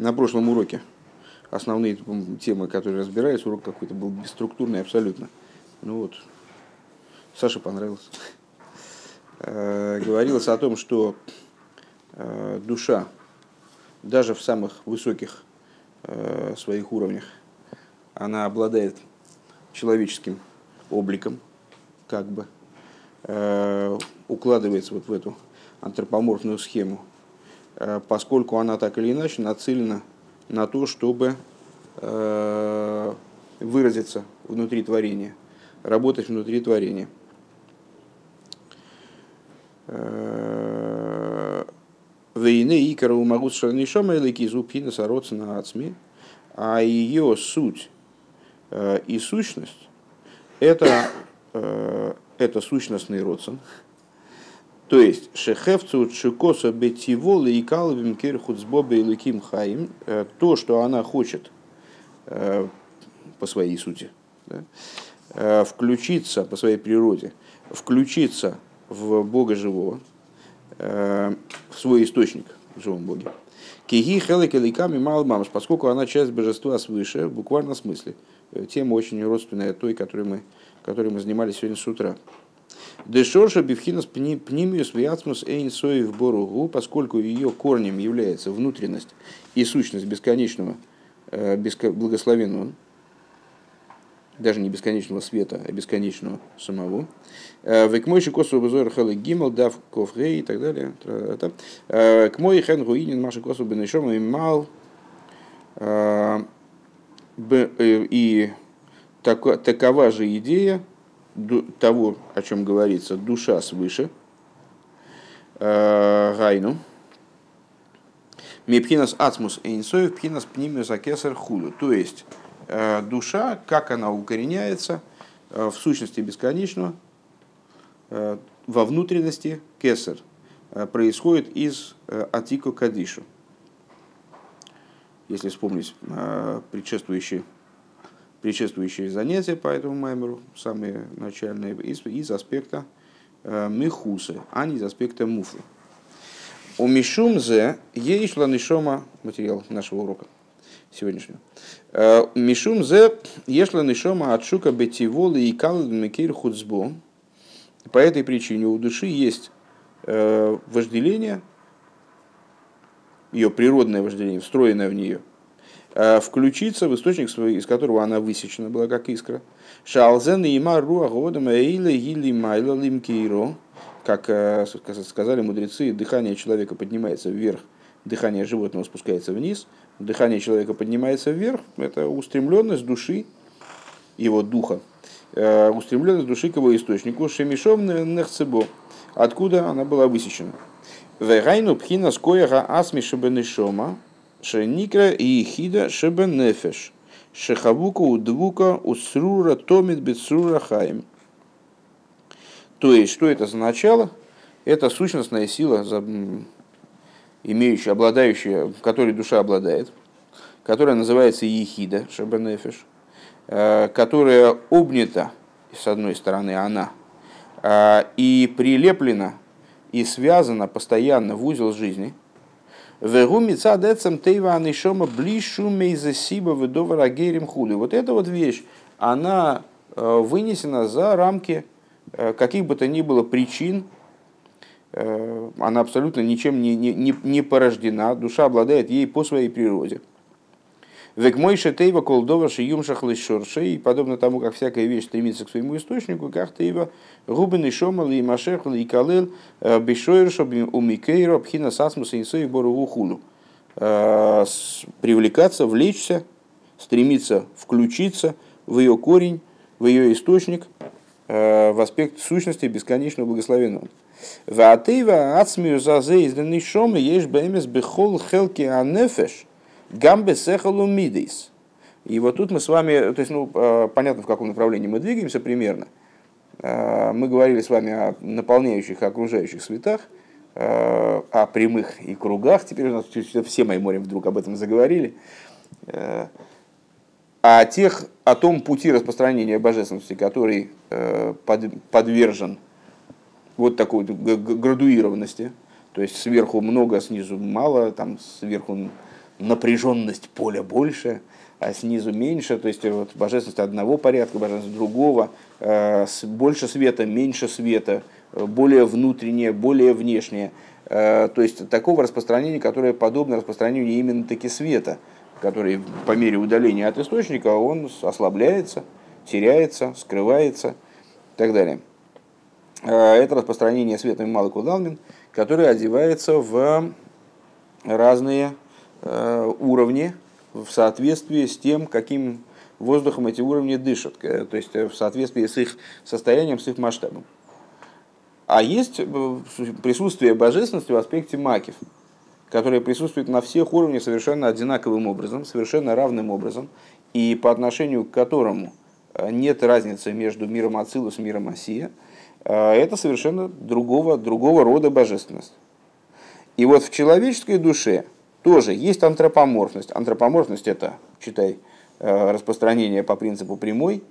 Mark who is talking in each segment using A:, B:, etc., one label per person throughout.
A: на прошлом уроке основные темы, которые разбирались, урок какой-то был бесструктурный абсолютно. Ну вот, Саше понравилось. Э, говорилось о том, что э, душа даже в самых высоких э, своих уровнях, она обладает человеческим обликом, как бы, укладывается вот в эту антропоморфную схему, поскольку она так или иначе нацелена на то, чтобы выразиться внутри творения, работать внутри творения – Вейне икара умагут шарнишома или кизупина сороться на ацми, а ее суть э, и сущность это, э, это сущностный родствен. То есть, шехевцу шикоса бетиволы и калвим кирхуцбобе и ликим хаим, э, то, что она хочет по своей сути, да, включиться по своей природе, включиться в Бога живого, э, в свой источник в живом Боге. Киги хелек эликами малмамш, поскольку она часть божества свыше, в буквальном смысле. Э, тема очень родственная той, которой мы, которой мы занимались сегодня с утра. Дешорша бифхинас пнимиус виацмус эйн в боругу, поскольку ее корнем является внутренность и сущность бесконечного, э, благословенного, даже не бесконечного света, а бесконечного самого. Э, Век мой шикосу базор халы гимал дав кофрей и так далее. К мой хен гуинин маши косу бенешом и мал. Э, и такова же идея того, о чем говорится, душа свыше, э, гайну, Мепхинас ацмус эйнсоев, пхинас пнимиус акесар худу. То есть, Э, душа, как она укореняется э, в сущности бесконечного, во внутренности кесар, происходит из атико кадишу. Если вспомнить предшествующие, предшествующие занятия по этому маймеру, самые начальные, из, из аспекта мехусы, а не из аспекта муфы. У Мишумзе есть ланишома материал нашего урока сегодняшнего. Э, Мишум зе ешла нишома от шука бетиволы и калдмекир хуцбо. По этой причине у души есть э, вожделение, ее природное вожделение, встроенное в нее, э, включиться в источник, из которого она высечена была, как искра. Шалзен и има руа годом эйле гили майла лимкиро. Как сказали мудрецы, дыхание человека поднимается вверх, дыхание животного спускается вниз – дыхание человека поднимается вверх, это устремленность души, его духа, э, устремленность души к его источнику, шемишом нехцебо, откуда она была высечена. Вегайну пхина скояга асми шебенешома, шеникра и хида шебенефеш, шехавука удвука усрура томит бецрура хаим. То есть, что это за? Это сущностная сила, имеющая, обладающая, которой душа обладает, которая называется Ехида, Шабанефиш, э, которая обнята, с одной стороны, она, э, и прилеплена и связана постоянно в узел жизни. Вегу мецадецам тейва анишома блишу мейзасиба ведовара герим хули. Вот эта вот вещь, она э, вынесена за рамки каких бы то ни было причин, Э, она абсолютно ничем не, не, не порождена, душа обладает ей по своей природе. Век мой шетейва колдова шиюм шахлышорше, и подобно тому, как всякая вещь стремится к своему источнику, как тейва губен и шомал и машехл и калел э, бешойрша умикейра пхина сасмуса и сой бору. Э, привлекаться, влечься, стремиться включиться в ее корень, в ее источник, в аспект сущности бесконечного благословенного. Ватыва ацмию зазе из нишома ешь бэмес бехол хелки анефеш гамбе сехалу мидейс. И вот тут мы с вами, то есть, ну, э, понятно, в каком направлении мы двигаемся примерно. Э, мы говорили с вами о наполняющих окружающих светах, э, о прямых и кругах. Теперь у нас все мои морем вдруг об этом заговорили. О тех, о том пути распространения божественности, который подвержен вот такой градуированности. То есть сверху много, снизу мало, там сверху напряженность поля больше, а снизу меньше, то есть вот, божественность одного порядка, божественность другого, э, больше света, меньше света, более внутреннее, более внешнее. Э, то есть такого распространения, которое подобно распространению именно таки света, который по мере удаления от источника, он ослабляется, теряется, скрывается и так далее. Э, это распространение света Малый Кудалмин, который одевается в разные э, уровни в соответствии с тем, каким воздухом эти уровни дышат, то есть в соответствии с их состоянием, с их масштабом. А есть э, присутствие божественности в аспекте макив, которое присутствует на всех уровнях совершенно одинаковым образом, совершенно равным образом, и по отношению к которому э, нет разницы между миром Ацилус и миром Осия, э, это совершенно другого, другого рода божественность. И вот в человеческой душе тоже есть антропоморфность. Антропоморфность это, читай, распространение по принципу прямой,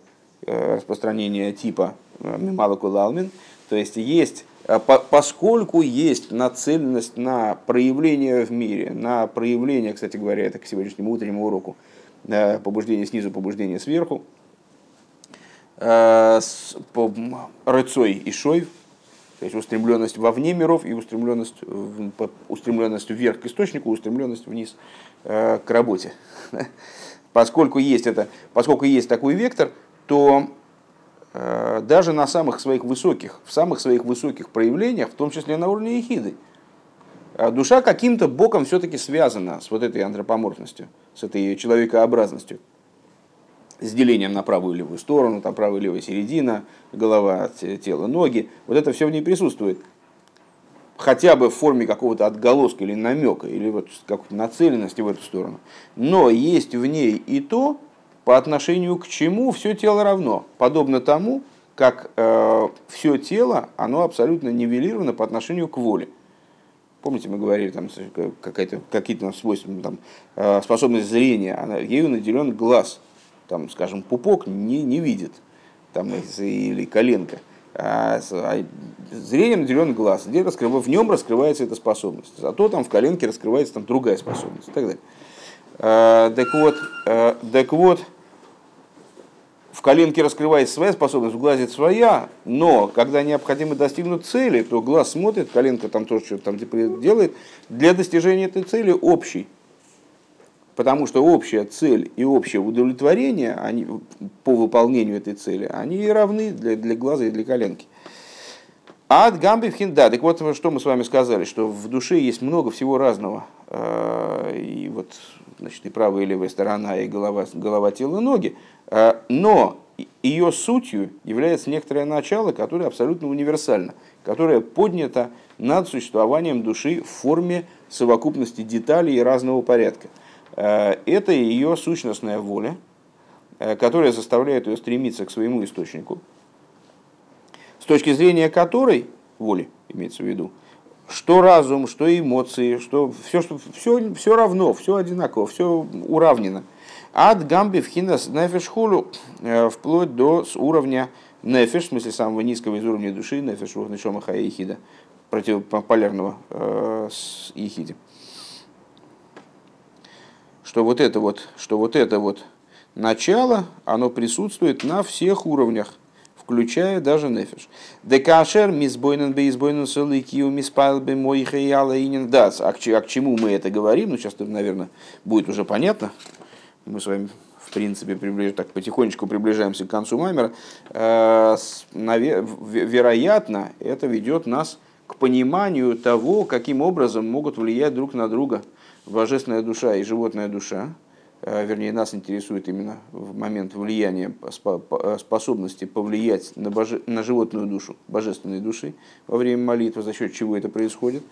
A: распространение типа Мималакулалмин, то есть есть, поскольку есть нацеленность на проявление в мире, на проявление, кстати говоря, это к сегодняшнему утреннему уроку, побуждение снизу, побуждение сверху, э, рыцой и шой, то есть устремленность вовне миров и устремленность, устремленность вверх к источнику, устремленность вниз э, к работе. Поскольку есть, это, поскольку есть такой вектор, то Э, даже на самых своих высоких, в самых своих высоких проявлениях, в том числе на уровне ехиды. А душа каким-то боком все-таки связана с вот этой антропоморфностью, с этой человекообразностью, с делением на правую и левую сторону, там правая и левая середина, голова, тело, ноги. Вот это все в ней присутствует. Хотя бы в форме какого-то отголоска или намека, или вот какой-то нацеленности в эту сторону. Но есть в ней и то, по отношению к чему все тело равно. Подобно тому, как э, все тело, оно абсолютно нивелировано по отношению к воле. Помните, мы говорили, там, какие-то там, свойства, там, э, способность зрения, она, ею наделен глаз. Там, скажем, пупок не, не видит, там, или коленка. А, а зрением наделен глаз, где раскрыв... в нем раскрывается эта способность. Зато там в коленке раскрывается там другая способность и так далее. А, так вот, а, так вот, в коленке раскрывается своя способность, в глазе своя, но когда необходимо достигнуть цели, то глаз смотрит, коленка там тоже что-то там делает, для достижения этой цели общий. Потому что общая цель и общее удовлетворение они, по выполнению этой цели, они равны для, для глаза и для коленки. Ад гамби да, так вот, что мы с вами сказали, что в душе есть много всего разного. Э, и вот, значит, и правая, и левая сторона, и голова, голова, тело, ноги. Э, но ее сутью является некоторое начало, которое абсолютно универсально, которое поднято над существованием души в форме совокупности деталей разного порядка. Э, это ее сущностная воля, э, которая заставляет ее стремиться к своему источнику, с точки зрения которой, воли имеется в виду, что разум, что эмоции, что все, что, все, все равно, все одинаково, все уравнено – от гамби в хинас нефеш хулу, э, вплоть до уровня нефеш, в смысле самого низкого из уровня души, нефеш нишома хая ехида, противополярного э, с ехиде. Что вот это вот, что вот это вот начало, оно присутствует на всех уровнях, включая даже нефиш. Декашер мисбойнен бейсбойнен соликию миспайл бы мой хаяла инин дац. А к чему мы это говорим? Ну, сейчас, наверное, будет уже понятно мы с вами в принципе, приближ... так потихонечку приближаемся к концу Маймера, э, вероятно, это ведет нас к пониманию того, каким образом могут влиять друг на друга божественная душа и животная душа. Э, вернее, нас интересует именно в момент влияния способности повлиять на, боже... на животную душу, божественной души во время молитвы, за счет чего это происходит.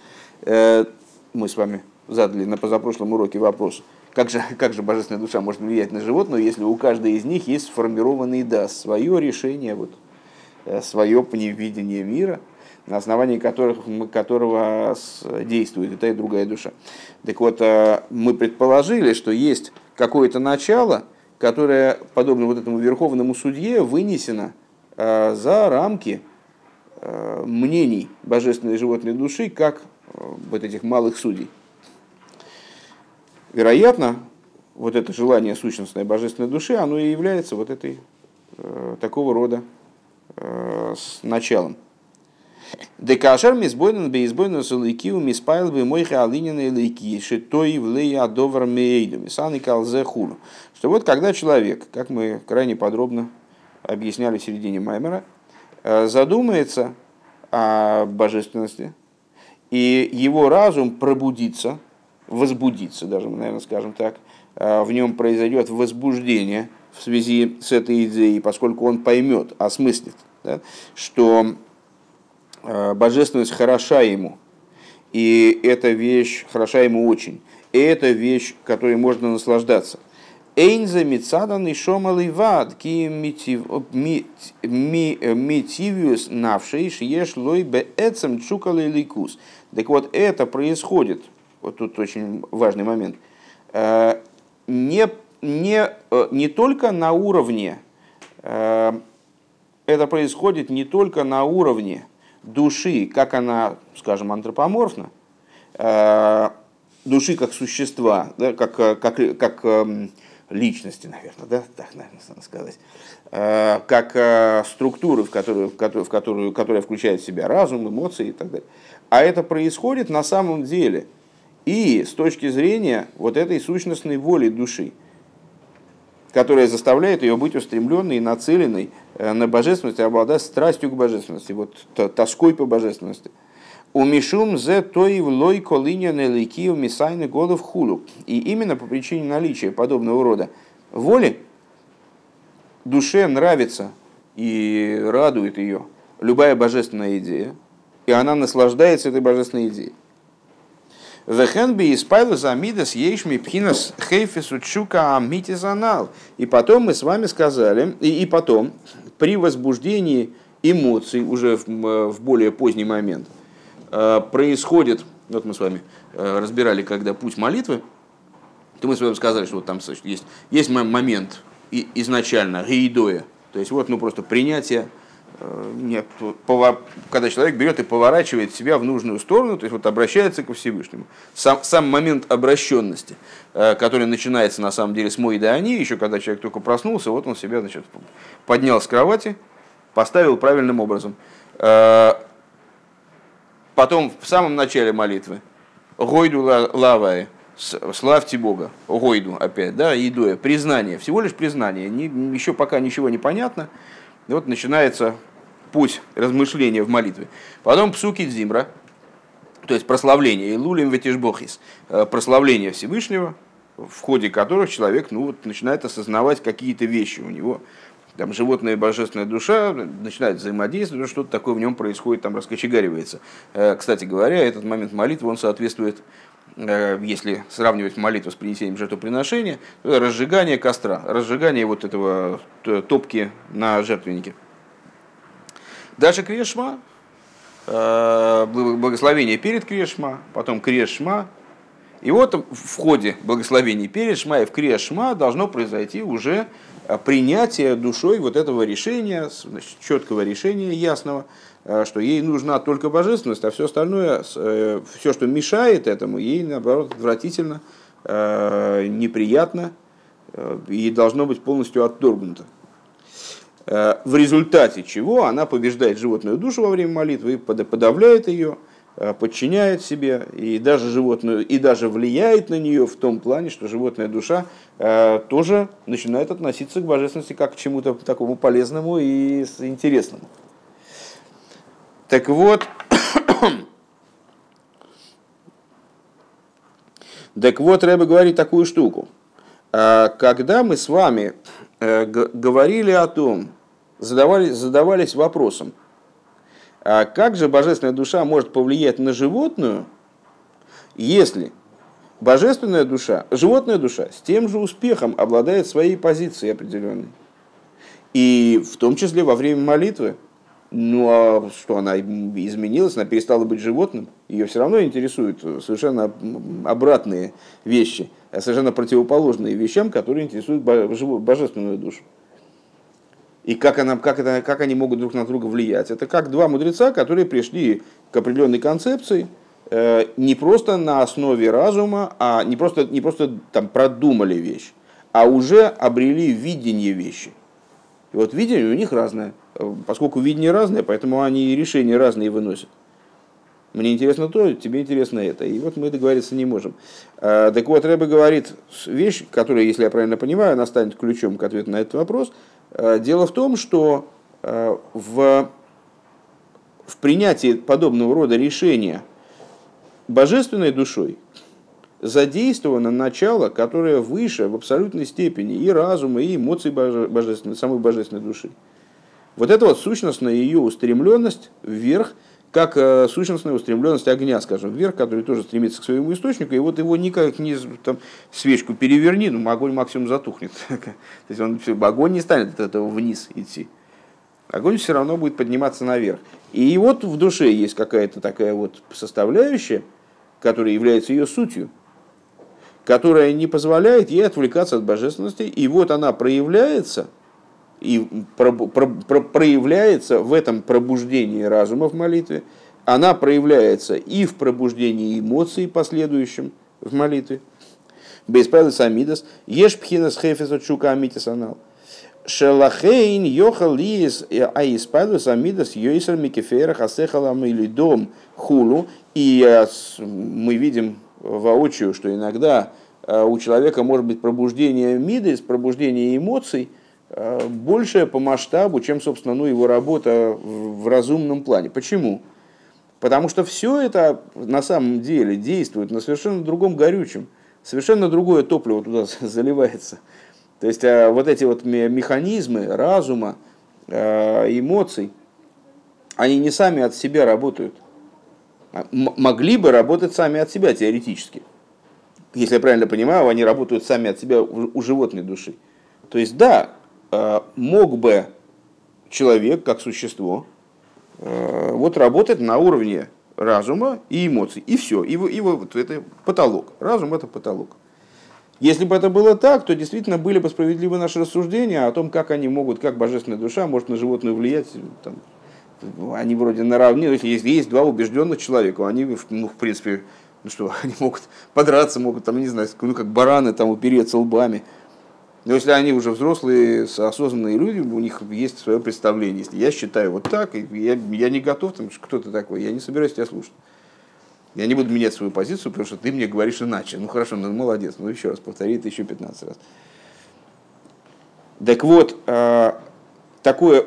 A: Э, мы с вами задали на позапрошлом уроке вопрос – как же, как же божественная душа может влиять на животное, если у каждой из них есть сформированный да, свое решение, вот, э, свое видение мира, на основании которых, которого действует и та, и другая душа. Так вот, э, мы предположили, что есть какое-то начало, которое, подобно вот этому верховному судье, вынесено э, за рамки мнений божественной животной души, как вот этих малых судей. вероятно, вот это желание сущностной божественной души, оно и является вот этой э, такого рода э, с началом. Декашер мисбойнен бейзбойнен сулейкиу миспайл бы мой алинин лейки шитой в лея довар мейду мисаны калзе хулу. Что вот когда человек, как мы крайне подробно объясняли в середине Маймера, э, задумается о божественности, и его разум пробудится, возбудится, даже наверное, скажем так, э, в нем произойдет возбуждение в связи с этой идеей, поскольку он поймет, осмыслит, да, что божественность хороша ему, и эта вещь хороша ему очень, и это вещь, которой можно наслаждаться. Эйнза мицадан и шомалый вад, ки митивиус навшейш еш лой бе эцем чукалы ликус. Так вот, это происходит, вот тут очень важный момент, э, не, не, э, не только на уровне, э, это происходит не только на уровне души, как она, скажем, антропоморфна, души как существа, да, как, как, как эм, личности, наверное, да, так, наверное, надо сказать, э, как э, структуры, в которую, в которую, в которую, которая включает в себя разум, эмоции и так далее. А это происходит на самом деле и с точки зрения вот этой сущностной воли души, которая заставляет ее быть устремленной и нацеленной э, на божественность, и обладать страстью к божественности, вот тоской по божественности – у Мишум зе той в лой колиня нелики у мисайны голов хулу. И именно по причине наличия подобного рода воли душе нравится и радует ее любая божественная идея, и она наслаждается этой божественной идеей. Вехенби испайла замидас ейшми пхинас хейфису чука амитизанал. И потом мы с вами сказали, и, и потом, при возбуждении эмоций уже в, в более поздний момент, Э, происходит, вот мы с вами э, разбирали, когда путь молитвы, то мы с вами сказали, что вот там есть, есть момент изначально гейдоя, то есть вот ну просто принятие, э, нет, когда человек берет и поворачивает себя в нужную сторону, то есть вот обращается ко Всевышнему. Сам, сам момент обращенности, который начинается на самом деле с мой да они, еще когда человек только проснулся, вот он себя значит, поднял с кровати, поставил правильным образом. Потом в самом начале молитвы. Гойду лавай. Славьте Бога. Гойду опять, да, идуя. Признание. Всего лишь признание. Не, еще пока ничего не понятно. И вот начинается путь размышления в молитве. Потом псуки дзимра, то есть прославление, илулим ветишбохис, э, прославление Всевышнего, в ходе которых человек ну, вот, начинает осознавать какие-то вещи у него там животная божественная душа начинает взаимодействовать, что-то такое в нем происходит, там раскочегаривается. Э, кстати говоря, этот момент молитвы, он соответствует, если сравнивать молитву с принесением жертвоприношения, разжигание костра, разжигание вот этого топки на жертвеннике. Дальше Крешма, э, благословение перед Крешма, потом Крешма, и вот в ходе благословения перед Шма и в Крешма должно произойти уже Э, принятие душой вот этого решения, значит, четкого решения, ясного, э, что ей нужна только божественность, а все остальное, э, все, что мешает этому, ей, наоборот, отвратительно, неприятно и должно быть полностью отторгнуто. В результате чего она побеждает животную душу во время молитвы, подавляет ее, Э, подчиняет себе и даже животную, и даже влияет на нее в том плане, что животная душа э, тоже начинает относиться к божественности как к чему-то такому полезному и интересному. Так вот, так вот, Рэбе говорит такую штуку. Э, когда мы с вами говорили о том, задавали, задавались вопросом, а как же божественная душа может повлиять на животную, если божественная душа, животная душа с тем же успехом обладает своей позицией определенной? И в том числе во время молитвы, ну а что она изменилась, она перестала быть животным, ее все равно интересуют совершенно обратные вещи, совершенно противоположные вещам, которые интересуют божественную душу. И как, она, как, это, как они могут друг на друга влиять? Это как два мудреца, которые пришли к определенной концепции, не просто на основе разума, а не просто, не просто там продумали вещь, а уже обрели видение вещи. Вот видение у них разное. Поскольку видение разное, поэтому они и решения разные выносят. Мне интересно то, тебе интересно это. И вот мы договориться не можем. А, так вот, Рэбе говорит вещь, которая, если я правильно понимаю, она станет ключом к ответу на этот вопрос. А, дело в том, что а, в, в принятии подобного рода решения божественной душой задействовано начало, которое выше в абсолютной степени и разума, и эмоций божественной, самой божественной души. Вот это вот сущностная ее устремленность вверх – как э, сущностная устремленность огня, скажем, вверх, который тоже стремится к своему источнику, и вот его никак не там, свечку переверни, ну огонь максимум затухнет. То есть он, огонь не станет от этого вниз идти. Огонь все равно будет подниматься наверх. И вот в душе есть какая-то такая вот составляющая, которая является ее сутью, которая не позволяет ей отвлекаться от божественности, и вот она проявляется – и про, про, про, проявляется в этом пробуждении разума в молитве, она проявляется и в пробуждении эмоций последующим в молитве. Бейспайлы самидас, еш пхинас хефеса чука амитис анал. Шелахейн йохал а испайлы самидас йойсер микефера хасехалам или дом хулу. И э, мы видим воочию, что иногда э, у человека может быть пробуждение мидас, пробуждение эмоций – Э, большая по масштабу, чем, собственно, ну, его работа в разумном плане. Почему? Потому что все это на самом деле действует на совершенно другом горючем. Совершенно другое топливо туда заливается. То есть э, вот эти вот механизмы разума, эмоций, они не сами от себя работают. А могли бы работать сами от себя теоретически. Если я правильно понимаю, они работают сами от себя у животной души. То есть да, Э, мог бы человек, как существо, э, вот работать на уровне разума и эмоций. И все. И, и вот это потолок. Разум это потолок. Если бы это было так, то действительно были бы справедливы наши рассуждения о том, как они могут, как божественная душа может на животное влиять. Там, они вроде наравне, если есть, есть два убежденных человека, они, ну, в принципе, ну что, они могут подраться, могут, там, не знаю, ну, как бараны, там, упереться лбами. Но если они уже взрослые, осознанные люди, у них есть свое представление. Если я считаю вот так, я, я не готов, там, кто ты такой, я не собираюсь тебя слушать. Я не буду менять свою позицию, потому что ты мне говоришь иначе. Ну хорошо, ну молодец, ну еще раз, повтори это еще 15 раз. Так вот, а, такое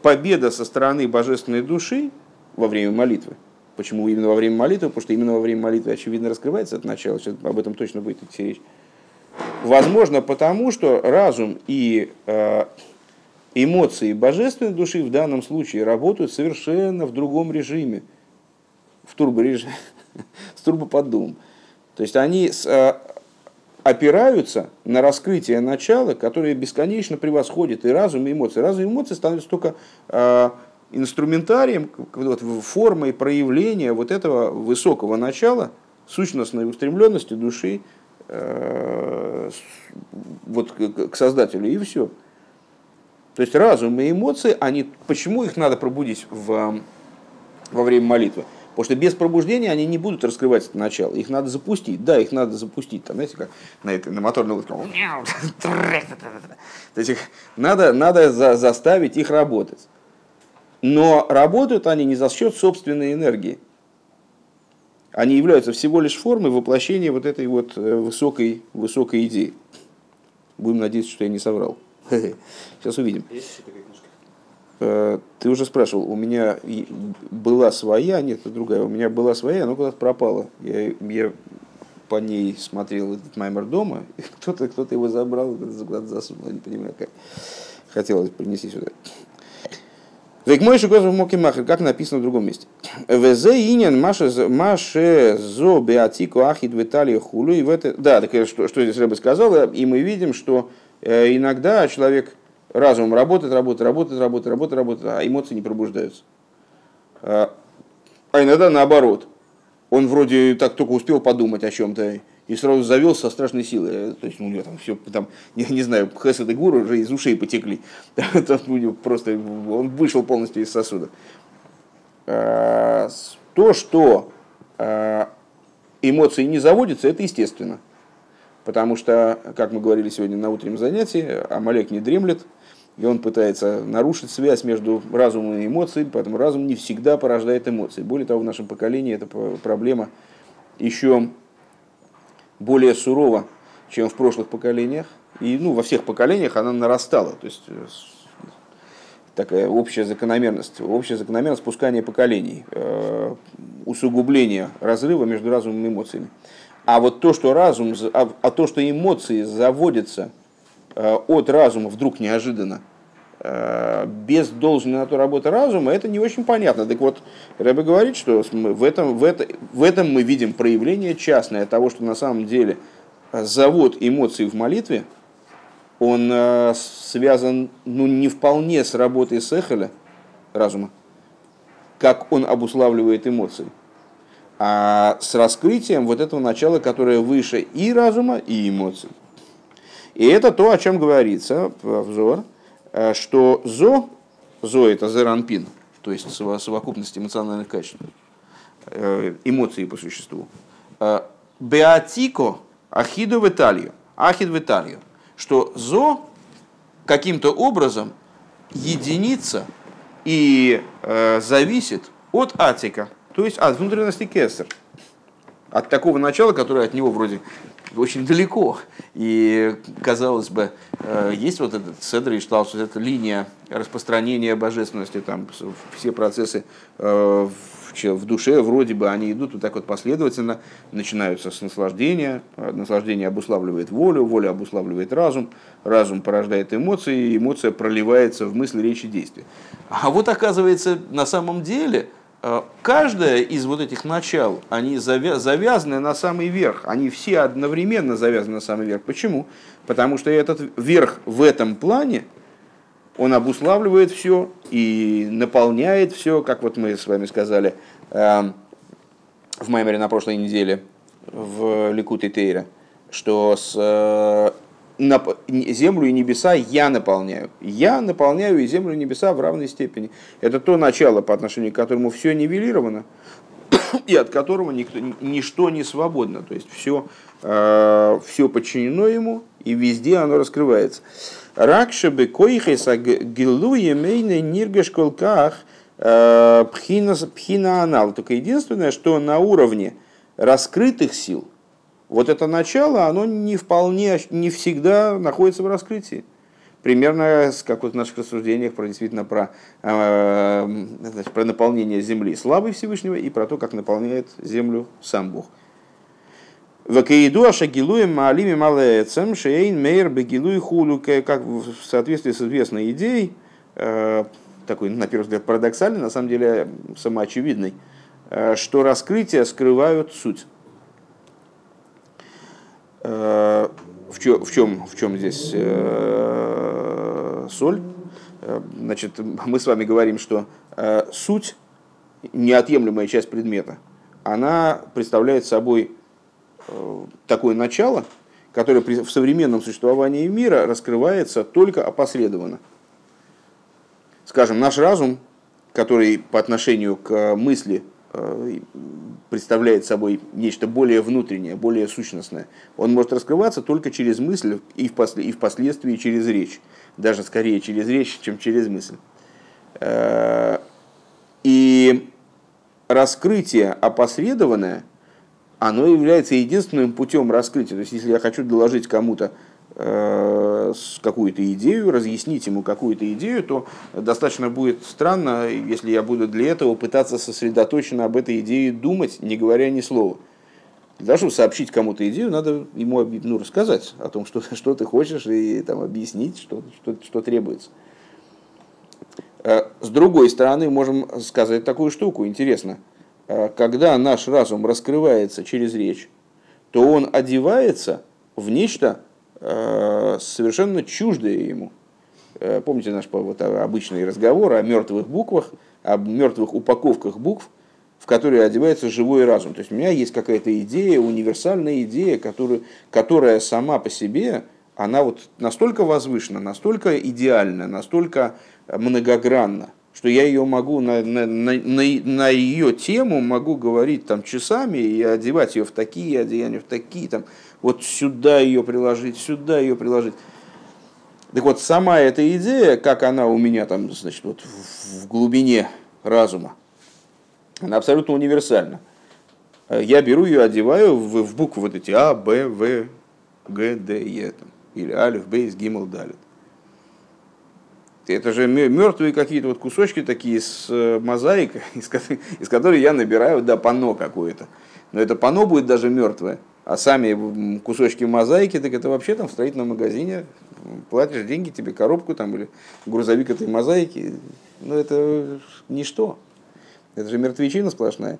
A: победа со стороны божественной души во время молитвы. Почему именно во время молитвы? Потому что именно во время молитвы, очевидно, раскрывается это начало. Сейчас об этом точно будет идти речь. Возможно, потому что разум и э, эмоции божественной души в данном случае работают совершенно в другом режиме, в турборежиме, с турбоподдумом. То есть они э, опираются на раскрытие начала, которое бесконечно превосходит и разум, и эмоции. Разум и эмоции становятся только э, инструментарием, вот, формой проявления вот этого высокого начала, сущностной устремленности души Э, вот к создателю, и все. То есть разум и эмоции, они, почему их надо пробудить в, во время молитвы? Потому что без пробуждения они не будут раскрывать это начало. Их надо запустить. Да, их надо запустить. Там, знаете, как на, этой, на моторной лодке. То есть их надо, надо за, заставить их работать. Но работают они не за счет собственной энергии они являются всего лишь формой воплощения вот этой вот э, высокой, высокой идеи. Будем надеяться, что я не соврал. Сейчас увидим. Э, ты уже спрашивал, у меня была своя, нет, это другая, у меня была своя, но куда-то пропала. Я, я по ней смотрел этот маймер дома, кто-то кто его забрал, куда-то засунул, я не понимаю как. Хотелось принести сюда. Век мой шикозов моки махер, как написано в другом месте. Везе инин маше зо беатику ахид виталия хулу. И в это... Да, так что, что здесь Рэба сказал, и мы видим, что э, иногда человек разумом работает, работает, работает, работает, работает, работает, а эмоции не пробуждаются. А, а иногда наоборот. Он вроде так только успел подумать о чем-то, и сразу завел со страшной силой. То есть у него там все, там, не, не знаю, Хесед и Гуру уже из ушей потекли. Просто он вышел полностью из сосуда. А, то, что эмоции не заводятся, это естественно. Потому что, как мы говорили сегодня на утреннем занятии, Амалек не дремлет, и он пытается нарушить связь между разумом и эмоцией, поэтому разум не всегда порождает эмоции. Более того, в нашем поколении эта проблема еще более сурова, чем в прошлых поколениях. И ну, во всех поколениях она нарастала. То есть э, такая общая закономерность, общая закономерность спускания поколений, э, усугубление разрыва между разумом и эмоциями. А вот то, что разум, а, а то, что эмоции заводятся от разума вдруг неожиданно, э, без должной на то работы разума, это не очень понятно. Так вот, Рэбе говорит, что в этом, в, это, в этом мы видим проявление частное того, что на самом деле завод эмоций в молитве, он э, связан ну, не вполне с работой Сехеля, разума, как он обуславливает эмоции а с раскрытием вот этого начала, которое выше и разума, и эмоций. И это то, о чем говорится в взор, э, что зо, зо это зеранпин, то есть совокупность эмоциональных качеств, э, эмоции по существу. Э, беатико ахиду в Италию, ахид в Италию, что зо каким-то образом единица и зависит от атика – то есть от внутренности кесар. От такого начала, которое от него вроде очень далеко. И, казалось бы, э, есть вот этот седр и шталс, эта линия распространения божественности, там все процессы э, в душе вроде бы они идут вот так вот последовательно, начинаются с наслаждения, э, наслаждение обуславливает волю, воля обуславливает разум, разум порождает эмоции, эмоция проливается в мысли, речи, действия. А вот оказывается, на самом деле – каждое из вот этих начал, они завязаны на самый верх. Они все одновременно завязаны на самый верх. Почему? Потому что этот верх в этом плане, он обуславливает все и наполняет все, как вот мы с вами сказали эм, в Маймере на прошлой неделе в Ликуте Тейра, что с э, землю и небеса я наполняю. Я наполняю и землю и небеса в равной степени. Это то начало, по отношению к которому все нивелировано, и от которого никто, ничто не свободно. То есть все, э, все подчинено ему, и везде оно раскрывается. Ракшебе коихеса гилуе мейне ниргешколках э, пхина анал. Только единственное, что на уровне раскрытых сил, вот это начало, оно не вполне, не всегда находится в раскрытии. Примерно, как вот в наших рассуждениях про действительно про, э, значит, про наполнение земли славы Всевышнего и про то, как наполняет землю сам Бог. Вакаиду ашагилуем маалими малеецем шейн мейр бегилуй хулу, как в соответствии с известной идеей, э, такой, на первый взгляд, парадоксальный, на самом деле самоочевидный, э, что раскрытия скрывают суть. Э, в чем, в чем, в чем здесь э, соль? Э, значит, мы с вами говорим, что суть, неотъемлемая часть предмета, она представляет собой такое начало, которое в современном существовании мира раскрывается только опосредованно. Скажем, наш разум, который по отношению к мысли представляет собой нечто более внутреннее, более сущностное. Он может раскрываться только через мысль и, впослед... и впоследствии через речь. Даже скорее через речь, чем через мысль. Э, и раскрытие опосредованное, оно является единственным путем раскрытия. То есть, если я хочу доложить кому-то Э, какую-то идею, разъяснить ему какую-то идею, то достаточно будет странно, если я буду для этого пытаться сосредоточенно об этой идее думать, не говоря ни слова. Для того, чтобы сообщить кому-то идею, надо ему ну, рассказать о том, что, что ты хочешь, и там, объяснить, что, что, что требуется. Э, с другой стороны, можем сказать такую штуку, интересно. Э, когда наш разум раскрывается через речь, то он одевается в нечто, Э, совершенно чуждое ему. Э, помните наш вот, обычный разговор о мертвых буквах, о мертвых упаковках букв, в которые одевается живой разум. То есть у меня есть какая-то идея, универсальная идея, которая, которая сама по себе, она вот настолько возвышена, настолько идеальна, настолько многогранна, что я ее могу на, на, на, на ее тему могу говорить там часами и одевать ее в такие одеяния, в такие там, вот сюда ее приложить, сюда ее приложить. Так вот, сама эта идея, как она у меня там, значит, вот в глубине разума, она абсолютно универсальна. Я беру ее, одеваю в, в буквы вот эти А, Б, В, Г, Д, Е, там, или Алиф, Бейс, Гимл, Далит. Это же мертвые какие-то вот кусочки такие с э, мозаикой, из, из которой я набираю, да, пано какое-то. Но это пано будет даже мертвое. А сами кусочки мозаики, так это вообще там в строительном магазине платишь деньги, тебе коробку там или грузовик этой мозаики. Ну это ничто. Это же мертвечина сплошная.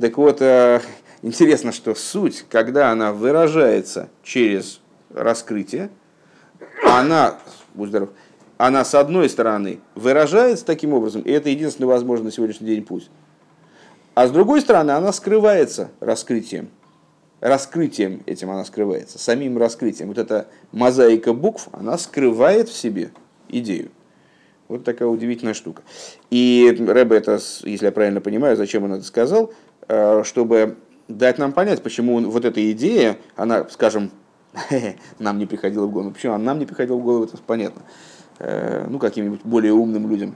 A: Так вот, э, интересно, что суть, когда она выражается через раскрытие, она, будь здоров, она с одной стороны выражается таким образом, и это единственный возможный на сегодняшний день путь, а с другой стороны она скрывается раскрытием. Раскрытием этим она скрывается, самим раскрытием. Вот эта мозаика букв, она скрывает в себе идею. Вот такая удивительная штука. И Рэбе это, если я правильно понимаю, зачем он это сказал, э, чтобы дать нам понять, почему вот эта идея, она, скажем, нам не приходила в голову. Почему она нам не приходила в голову, это понятно. Э, ну, каким-нибудь более умным людям,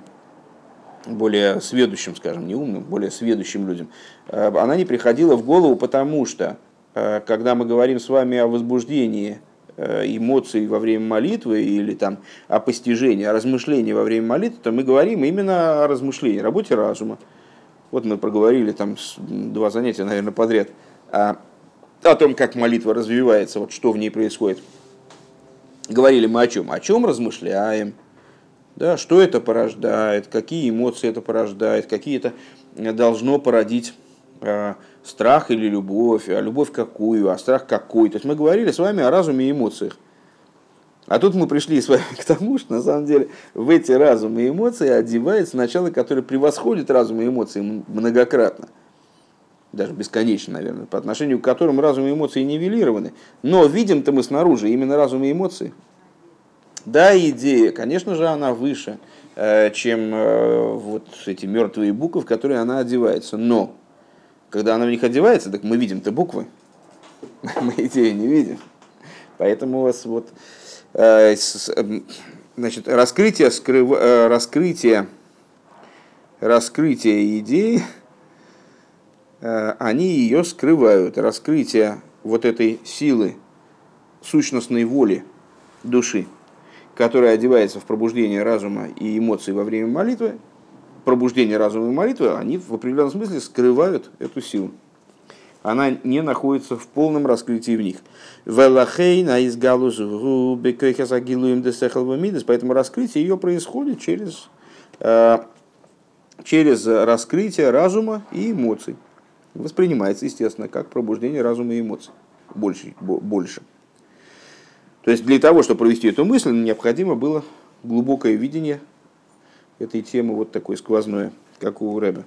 A: более сведущим, скажем, не умным, более сведущим людям, э, она не приходила в голову, потому что, когда мы говорим с вами о возбуждении эмоций во время молитвы или там о постижении, о размышлении во время молитвы, то мы говорим именно о размышлении, работе разума. Вот мы проговорили там два занятия, наверное, подряд о, о том, как молитва развивается, вот что в ней происходит. Говорили мы о чем? О чем размышляем? Да, что это порождает, какие эмоции это порождает, какие это должно породить э, страх или любовь, а любовь какую, а страх какой. То есть мы говорили с вами о разуме и эмоциях. А тут мы пришли с вами к тому, что на самом деле в эти разумы и эмоции одевается начало, которое превосходит разум и эмоции многократно даже бесконечно, наверное, по отношению к которым разум и эмоции нивелированы. Но видим-то мы снаружи именно разум и эмоции. Да, идея, конечно же, она выше, э, чем э, вот эти мертвые буквы, в которые она одевается. Но, когда она в них одевается, так мы видим-то буквы, мы идеи не видим. Поэтому у вас вот э, значит, раскрытие, скрыв... раскрытие, раскрытие идеи – Э, они ее скрывают. Раскрытие вот этой силы, сущностной воли души, которая одевается в пробуждение разума и эмоций во время молитвы, пробуждение разума и молитвы, они в определенном смысле скрывают эту силу. Она не находится в полном раскрытии в них. Поэтому раскрытие ее происходит через, э, через раскрытие разума и эмоций воспринимается, естественно, как пробуждение разума и эмоций. Больше, больше. То есть для того, чтобы провести эту мысль, необходимо было глубокое видение этой темы, вот такое сквозное, как у Рэба.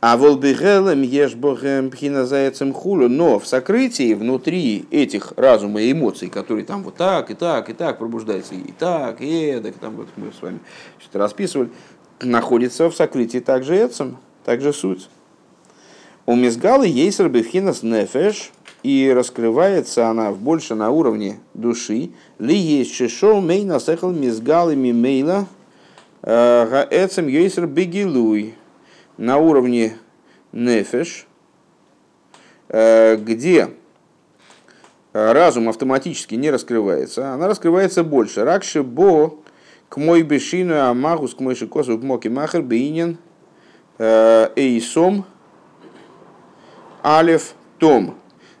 A: А волбигелем ешбогем пхиназаяцем хулю, но в сокрытии, внутри этих разума и эмоций, которые там вот так, и так, и так пробуждаются, и так, и эдак, там вот мы с вами что-то расписывали, находится в сокрытии также эцем, также суть. У Мизгалы есть рабихинас нефеш, и раскрывается она больше на уровне души. Ли есть шешо мейна сехал мизгалы мимейла гаэцем йейсер бегилуй. На уровне нефеш, э, где разум автоматически не раскрывается, она раскрывается больше. Ракши бо к мой бешину амагус к мой шикосу к моки махер бейнин э, эйсом Алев Том.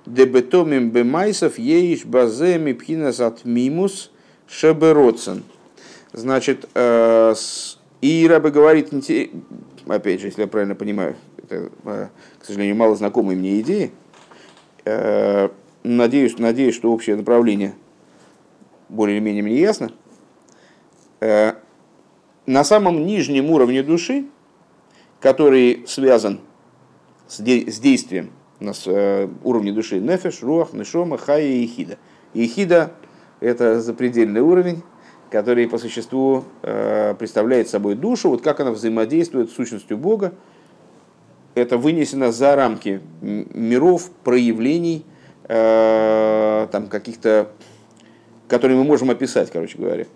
A: Дебетомим бемайсов еиш баземи пхинас от мимус шебероцен. Значит, э, и Раба говорит, опять же, если я правильно понимаю, это, э, к сожалению, мало знакомые мне идеи, э, надеюсь, надеюсь, что общее направление более-менее мне ясно. На самом нижнем уровне души, который связан с, де, с действием на души нефеш, руах, нешома, хая и хида. И хида – это запредельный уровень, который по существу э, представляет собой душу, вот как она взаимодействует с сущностью Бога, это вынесено за рамки миров, проявлений, э, там каких-то, которые мы можем описать, короче говоря.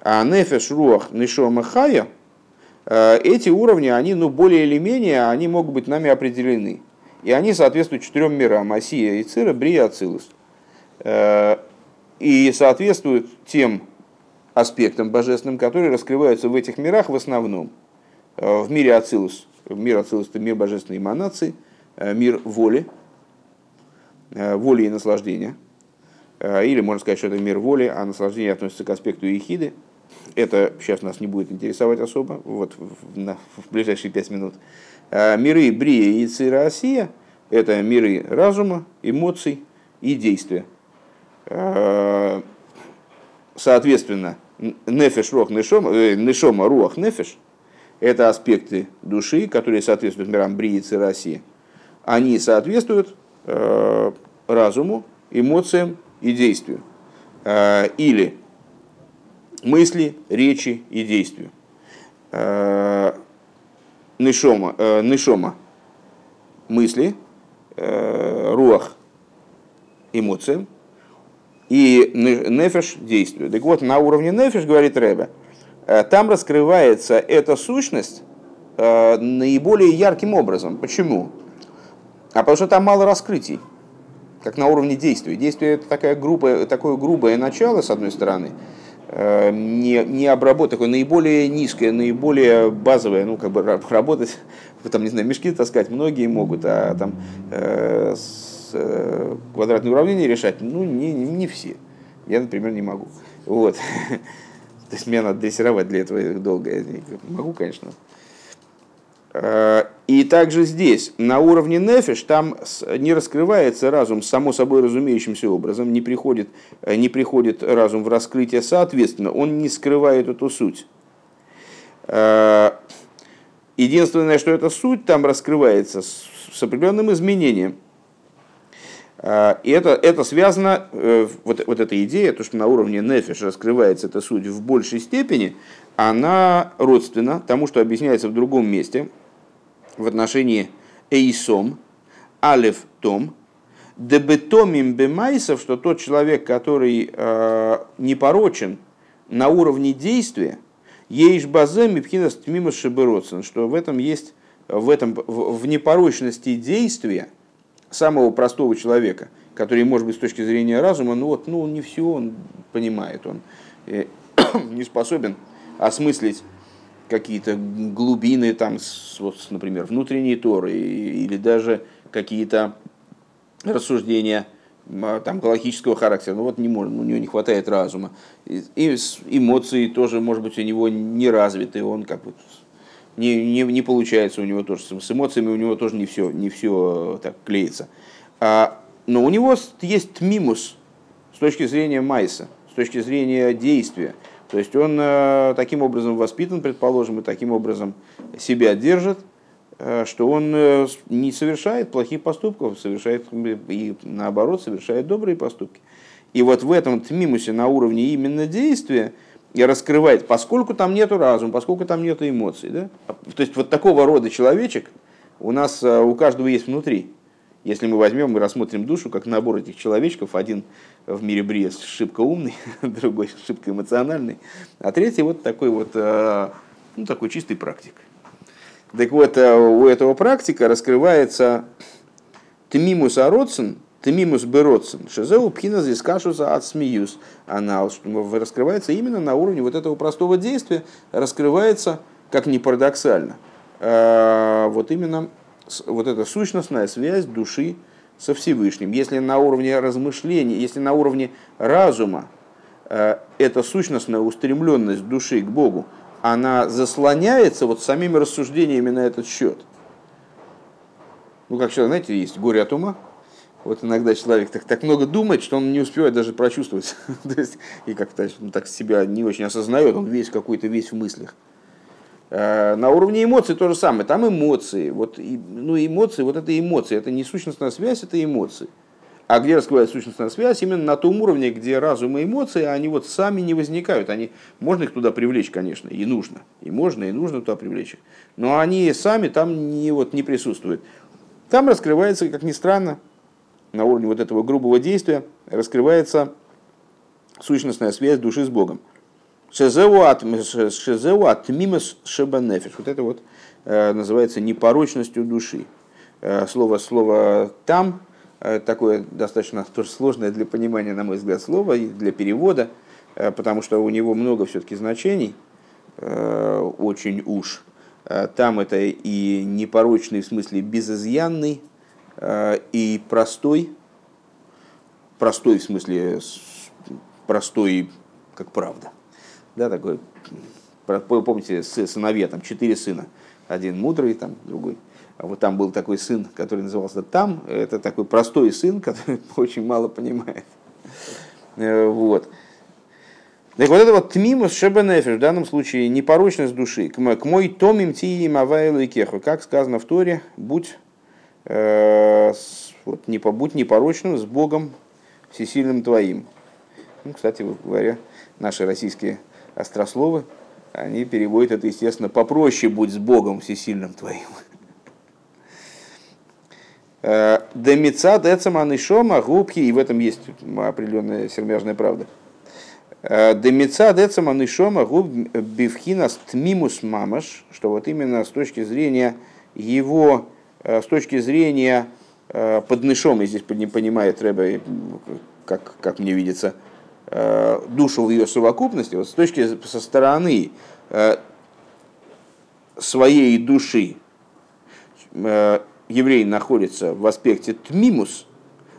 A: А нефеш, руах, нишома, хая, э, эти уровни, они, ну, более или менее, они могут быть нами определены. И они соответствуют четырем мирам. Асия, Ицира, Брия, Ацилус. Э, и соответствуют тем аспектам божественным, которые раскрываются в этих мирах в основном. Э, в мире Ацилус. Мир Ацилус – это мир божественной эманации, э, мир воли, воли и наслаждения. Или можно сказать, что это мир воли, а наслаждение относится к аспекту ехиды. Это сейчас нас не будет интересовать особо, вот в, на, в ближайшие пять минут. Миры Брия и Цира Осия – это миры разума, эмоций и действия. Соответственно, нефеш, руах, нешома, э, нешома, руах, нефеш – это аспекты души, которые соответствуют мирам Брии, Цира Осия. Они соответствуют э, разуму, эмоциям и действию. Э, или мысли, речи и действию. Нишома, э, нишома мысли, э, руах эмоциям и нефеш действию. Так вот, на уровне нефеш, говорит Рэбе, э, там раскрывается эта сущность э, наиболее ярким образом. Почему? А потому что там мало раскрытий, как на уровне действия. Действие это такая грубая, такое грубое начало, с одной стороны, Э, не, не обработать, такое наиболее низкое, наиболее базовое, ну, как бы работать, там, не знаю, мешки таскать многие могут, а там э, с, квадратные уравнения решать, ну, не, не все. Я, например, не могу. Вот. То есть мне надо дрессировать для этого долго. Я могу, конечно. Э, и также здесь, на уровне нефиш, там не раскрывается разум само собой разумеющимся образом, не приходит, э, не приходит разум в раскрытие, соответственно, он не скрывает эту суть. Э, единственное, что эта суть там раскрывается с определенным изменением. И это, это связано, вот, вот эта идея, то, что на уровне нефиш раскрывается эта суть в большей степени, она родственна тому, что объясняется в другом месте – в отношении эйсом, алев том, дебетомим бемайсов, что тот человек, который э, непорочен на уровне действия, ейш базем и пхинас шиберодсен, что в этом есть, в, этом, в, в непорочности действия самого простого человека, который, может быть, с точки зрения разума, ну вот, ну не все он понимает, он э, не способен осмыслить какие-то глубины, там, вот, например, внутренние торы или даже какие-то рассуждения а, там, галактического характера, ну вот не может, у него не хватает разума. И эмоции тоже, может быть, у него не развиты, он как бы не, не, не получается у него тоже. С эмоциями у него тоже не все, не все э, так клеится. А, но у него есть мимус с точки зрения майса, с точки зрения действия. То есть он э, таким образом воспитан, предположим, и таким образом себя держит, э, что он э, не совершает плохих поступков, совершает и наоборот совершает добрые поступки. И вот в этом тмимусе на уровне именно действия и раскрывает, поскольку там нету разума, поскольку там нету эмоций. Да? То есть вот такого рода человечек у нас у каждого есть внутри. Если мы возьмем и рассмотрим душу как набор этих человечков, один в мире Бриес шибко умный, другой шибко эмоциональный, а третий вот такой вот, э, ну, такой чистый практик. Так вот, э, у этого практика раскрывается тмимус ародсен, тмимус беродсен, шизеу пхина здесь кашуса от смеюс. Она раскрывается именно на уровне вот этого простого действия, раскрывается, как ни парадоксально, э, вот именно вот эта сущностная связь души со Всевышним. Если на уровне размышления, если на уровне разума э, эта сущностная устремленность души к Богу, она заслоняется вот самими рассуждениями на этот счет. Ну, как человек, знаете, есть горе от ума. Вот иногда человек так, так много думает, что он не успевает даже прочувствовать. То есть, и как-то ну, так себя не очень осознает, он весь какой-то весь в мыслях. Э, на уровне эмоций то же самое. Там эмоции. Вот, ну, эмоции, вот это эмоции. Это не сущностная связь, это эмоции. А где раскрывается сущностная связь? Именно на том уровне, где разум и эмоции, они вот сами не возникают. Они, можно их туда привлечь, конечно, и нужно. И можно, и нужно туда привлечь. Но они сами там не, вот, не присутствуют. Там раскрывается, как ни странно, на уровне вот этого грубого действия, раскрывается сущностная связь души с Богом. Шезеу от мимас шебанефиш. Вот это вот э, называется непорочностью души. Э, слово, слово там э, такое достаточно тоже сложное для понимания, на мой взгляд, слово и для перевода, потому что у него много все-таки значений, очень уж. Там это и непорочный, в смысле безызъянный, и простой, простой в смысле простой, как правда. Да, такой, помните, сыновья, там четыре сына. Один мудрый, там другой. А вот там был такой сын, который назывался там. Это такой простой сын, который очень мало понимает. Э, вот. Так вот это вот тмимус шебенефиш, в данном случае непорочность души. К мой томим тиим авайлу и кеху. Как сказано в Торе, будь, э, вот, не, будь непорочным с Богом всесильным твоим. Ну, кстати говоря, наши российские острословы, они переводят это, естественно, попроще «будь с Богом всесильным твоим». Э, Демица децаман шома губки, и в этом есть определенная сермяжная правда. Э, Демица децаман шома губ бифхинас тмимус мамаш, что вот именно с точки зрения его, э, с точки зрения поднышом, и здесь не понимает Рэбе, как, как мне видится, Э, душу в ее совокупности, вот с точки со стороны э, своей души э, еврей находится в аспекте тмимус,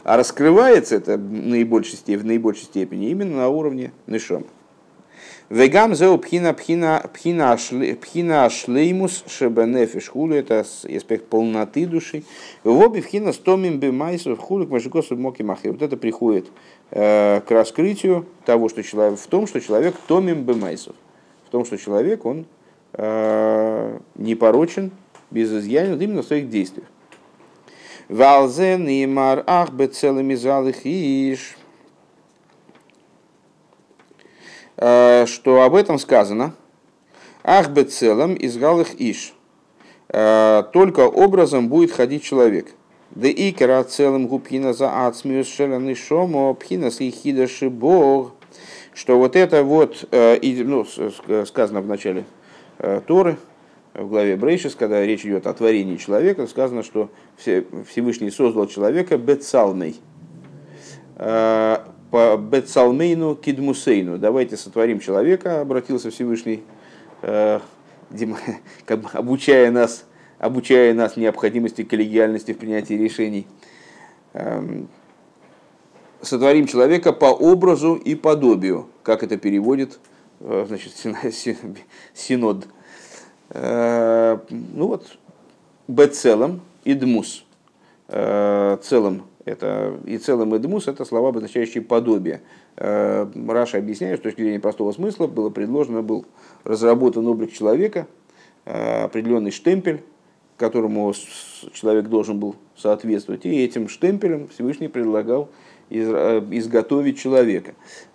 A: а раскрывается это в наибольшей степени, в наибольшей степени именно на уровне нишом. Вегам зеу пхина пхина пхина пхина шлеймус шебенефиш хулу это аспект полноты души. В обе пхина стомим бемайсов хулу к машикосу моки махи. Вот это приходит Э, к раскрытию того, что человек, в том, что человек томим бемайсов, в том, что человек, он э, непорочен, безызъянен именно в своих действиях. Валзен и мар ах залых иш. Э, что об этом сказано. Ах бецелом из галых иш. Э, только образом будет ходить человек. Да и кера целым губхина за ацмиус шеланы шомо пхина с бог. Что вот это вот, э, ну, сказано в начале э, Торы, в главе Брейшис, когда речь идет о творении человека, сказано, что Всевышний создал человека бецалмей. Э, по бецалмейну кидмусейну. Давайте сотворим человека, обратился Всевышний, как бы обучая нас обучая нас необходимости коллегиальности в принятии решений. Эм, сотворим человека по образу и подобию, как это переводит э, значит, синод. Э, ну вот, бецелом и дмус. Э, целым это, и целым и дмус это слова, обозначающие подобие. Раша объясняет, с точки зрения простого смысла было предложено, был разработан облик человека, определенный штемпель, которому человек должен был соответствовать. И этим штемпелем Всевышний предлагал э, изготовить человека.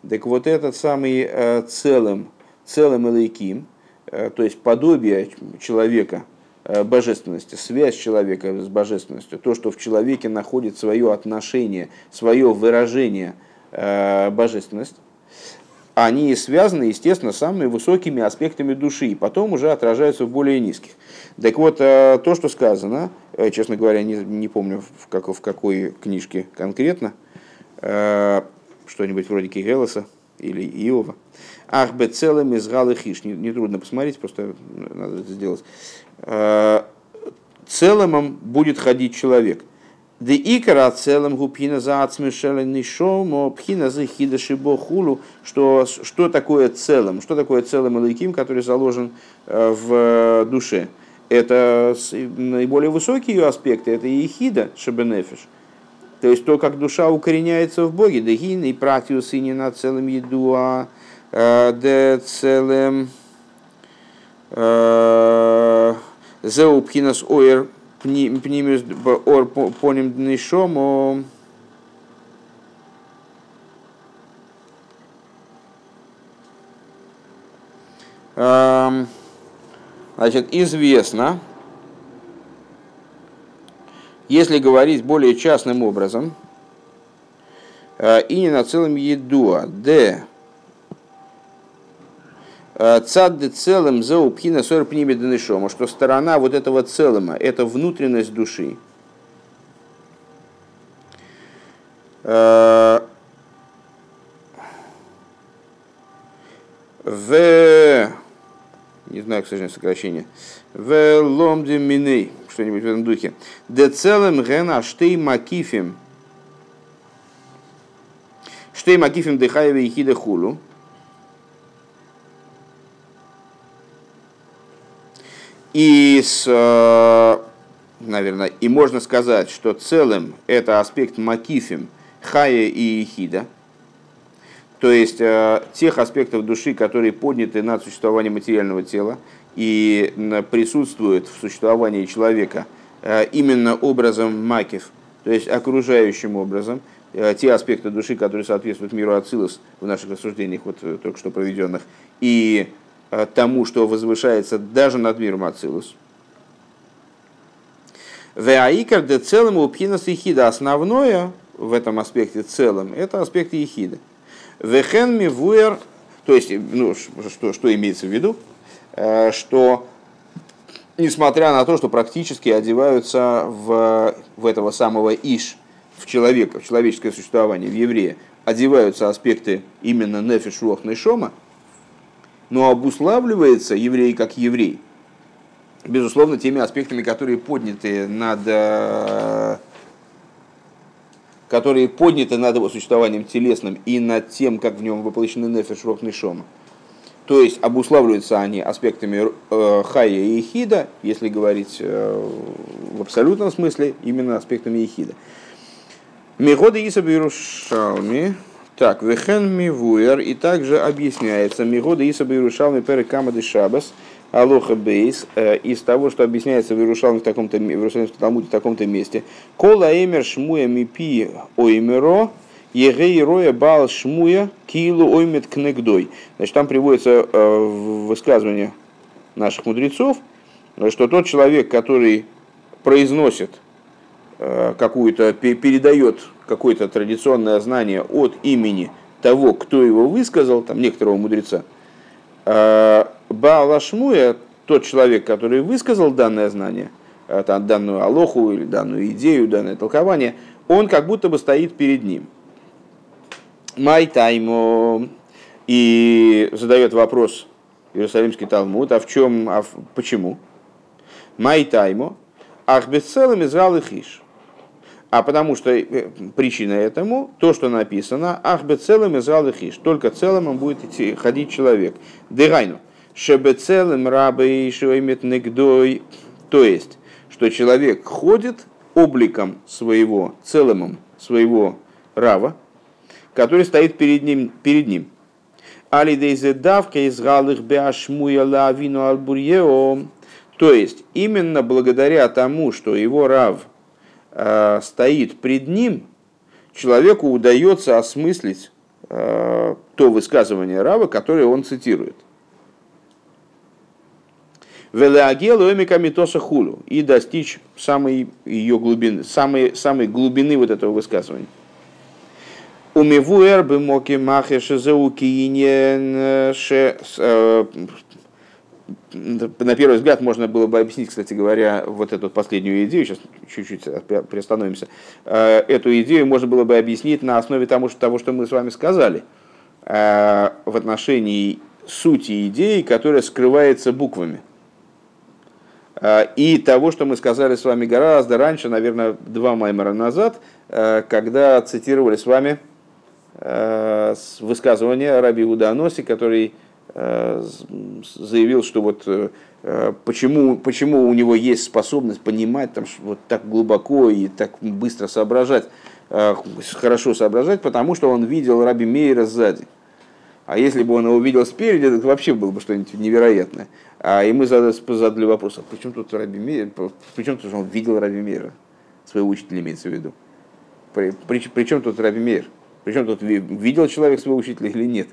A: Так вот этот самый э, целым, целым элейким, э, то есть подобие человека, божественности, связь человека с божественностью, то, что в человеке находит свое отношение, свое выражение божественность, они связаны, естественно, с самыми высокими аспектами души, и потом уже отражаются в более низких. Так вот, э, то, что сказано, э, честно говоря, не, не помню в, как, в какой книжке конкретно, э, что-нибудь вроде Кигелоса или Иова. Ах, бецелем из галыхиш. Нетрудно посмотреть, просто надо это сделать. Целым будет ходить человек. Де икара целым гупина за шомо пхина за хидашибо хулу. Что, что такое целым? Что такое целым илайким, который заложен в душе? это наиболее высокие ее аспекты, это ехида шабенефиш. То есть то, как душа укореняется в Боге. Дегин и пратиус и не на целым еду, а де целым Э, Зеу пхинас оэр пнимис ор поним днишом. Эм, значит, известно, если говорить более частным образом, э, и не на целом едуа, д цадды целым за упхина сор пнимеденешома, что сторона вот этого целого, это внутренность души. Э, в не знаю, к сожалению, сокращение. В ломде миней, что-нибудь в этом духе. Де целым гена штей макифим. Штей макифим дыхаеве и хида хулу. И с, э, наверное, и можно сказать, что целым это аспект макифим, хая и ехида – то есть э, тех аспектов души, которые подняты над существованием материального тела и присутствуют в существовании человека э, именно образом макив, то есть окружающим образом, те аспекты души, которые соответствуют миру Ацилус в наших рассуждениях, вот только что проведенных, и тому, что возвышается даже над миром Ацилус. Веаикар де целым у пхинас ехида. Основное в этом аспекте целым – это аспект ехида. Вехен мивуэр, то есть, ну, что, что имеется в виду, э, что несмотря на то, что практически одеваются в, в этого самого иш, в человека, в человеческое существование, в еврея, одеваются аспекты именно нефиш рох шома, но обуславливается еврей как еврей, безусловно, теми аспектами, которые подняты над э, которые подняты над его существованием телесным и над тем, как в нем воплощены нефеш рох нишома. То есть обуславливаются они аспектами э, хая и ехида, если говорить э, в абсолютном смысле, именно аспектами ехида. Михода Иса Бирушалми, так, Вехен Мивуэр, и также объясняется Михода Иса Бирушалми Перекамады Шабас, Алоха Бейс э, из того, что объясняется в Иерусалиме в таком-то в Иерусалимском Талмуде в таком-то месте. Кола Эмер Шмуя Мипи Оймеро Егей Роя Бал Шмуя Килу Оймет Кнегдой. Значит, там приводится э, высказывание наших мудрецов, что тот человек, который произносит какую-то, передает какое-то традиционное знание от имени того, кто его высказал, там некоторого мудреца, Баалашмуя, тот человек, который высказал данное знание, э, там, данную алоху или данную идею, данное толкование, он как будто бы стоит перед ним. Май таймо и задает вопрос Иерусалимский Талмуд, а в чем, а в, почему? Май таймо, ах бесцелым израл их иш. А потому что э, причина этому, то, что написано, ах бецелым израл их иш. Только целым он будет идти, ходить человек. Дегайну. Шебецелым рабы шоймет негдой. То есть, что человек ходит обликом своего, целым своего рава, который стоит перед ним. Перед ним. Алидейзе давка из галых беашмуя лавину албурьео. То есть, именно благодаря тому, что его рав э, стоит пред ним, человеку удается осмыслить э, то высказывание рава, которое он цитирует. Велеагел митоса хулу и достичь самой ее глубины, самой, самой глубины вот этого высказывания. Умевуэр бы моки махе э, на первый взгляд можно было бы объяснить, кстати говоря, вот эту последнюю идею, сейчас чуть-чуть приостановимся, э, эту идею можно было бы объяснить на основе того, что мы с вами сказали э, в отношении сути идеи, которая скрывается буквами. Э, и того, что мы сказали с вами гораздо раньше, наверное, два маймера назад, когда цитировали с вами высказывание Раби Уданоси, который заявил, что вот почему, почему у него есть способность понимать там, вот так глубоко и так быстро соображать, хорошо соображать, потому что он видел Раби Мейера сзади. А если бы он его увидел спереди, это вообще было бы что-нибудь невероятное. А, и мы задали, задали вопрос, а при чем тут Раби Мейер? При чем тут он видел Раби Мейера? Своего учителя имеется в виду. При, при, при чем тут Раби Мейер? Причем тут видел человек своего учителя или нет?